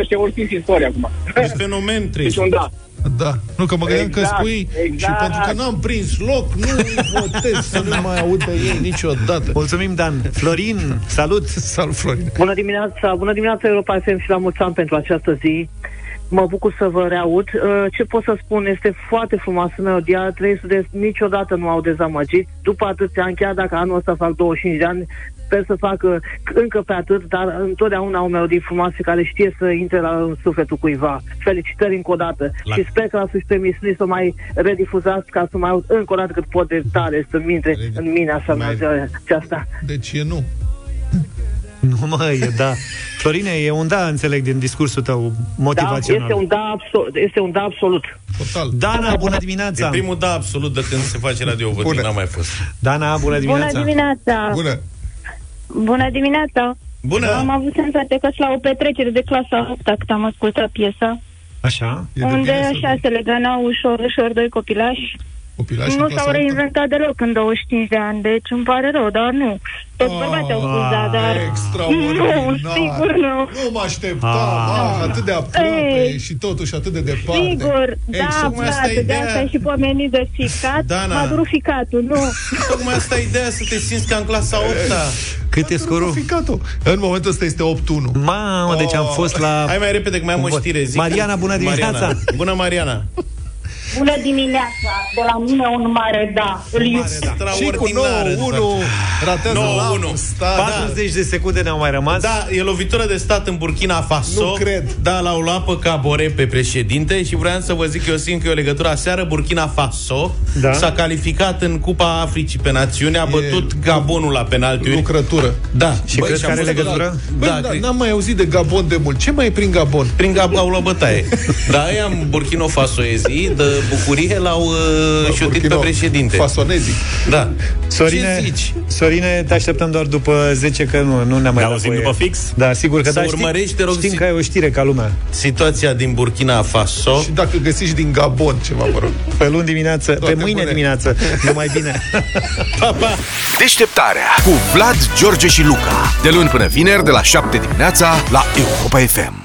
ăștia vor fi istoria acum. E fenomen, *laughs* Deci un da. Da, nu că mă gândeam că Exact, spui exact. și pentru că n-am prins loc, nu îi votez să nu mai aud pe ei niciodată. Mulțumim, Dan. Florin, salut! Salut, Florin! Bună dimineața, bună dimineața Europa FM și la mulți ani pentru această zi. Mă bucur să vă reaud. Uh, Ce pot să spun, este foarte frumoasă melodia, 300 de niciodată nu au dezamăgit. După atâția ani, chiar dacă anul ăsta fac 25 de ani, sper să facă încă pe atât, dar întotdeauna au melodii frumoase care știe să intre la în sufletul cuiva. Felicitări încă o dată La- și sper că la sfârșitul emisiunii să mai redifuzați ca să mai aud încă o dată cât pot de tare să-mi intre în mine așa Mai- aceasta. Deci e nu. *laughs* Nu mă, e da. Florine, e un da, înțeleg, din discursul tău Da, motivațional. este un da absolut. Este un da absolut. Total. Dana, bună dimineața! E primul da absolut de când se face radio Bună. n-a mai fost. Dana, bună dimineața! Bună dimineața! Bună! Bună dimineața! Bună! Am avut senzația că sunt la o petrecere de clasa 8 cât am ascultat piesa, Așa? unde așa se legănau ușor, ușor doi copilași. Copilași nu s-au reinventat deloc în 25 de ani, deci îmi pare rău, dar nu. Toți bărbații au spus da, dar... *laughs* Nu, sigur nu. Nu mă așteptam, ah. atât de aproape Ei. și totuși atât de departe. Sigur, Ei, da, tocmai asta e frate, de ideea. asta e și pomenit de ficat, Dana. m-a durut ficatul, nu. *laughs* Tocmai asta e ideea, să te simți ca în clasa 8 Cât e scorul? Ficatul. În momentul ăsta este 8-1. Mamă, deci am fost la... Hai mai repede, că mai am o Vot. știre. Zic. Mariana, bună dimineața! Mariana. Bună, Mariana! Bună dimineața, de la mine un mare da, îl iubesc. Și cu 9-1 ratează 9-1. la stat. 40 de secunde ne-au mai rămas. Da, e lovitură de stat în Burkina Faso. Nu cred. Da, l-au luat pe Cabore pe președinte și vreau să vă zic eu simt că e o legătură. Aseară Burkina Faso Da. s-a calificat în Cupa Africii pe națiune, a bătut Gabonul la penaltiuri. Lucrătură. Da. Și crezi că am are văzut legătură? Băi, Da, da, cred- n-am mai auzit de Gabon de mult. Ce mai e prin Gabon? prin Gab au luat bătaie. Da, ei am Burkina Fasoezi, de bucurie l-au uh, șutit pe Burkina președinte. Fasonezii. Da. Sorine, Ce zici? Sorine, te așteptăm doar după 10, că nu, nu ne-am mai dat auzim voie. după fix? Da, sigur că Să da. urmărești, te rog, știm si- că ai o știre ca lumea. Situația din Burkina Faso. Și dacă găsiți din Gabon ceva, vă rog. Pe luni dimineață, Toate pe mâine bune. dimineață, *laughs* numai bine. Pa, pa! Deșteptarea cu Vlad, George și Luca. De luni până vineri, de la 7 dimineața, la Europa FM.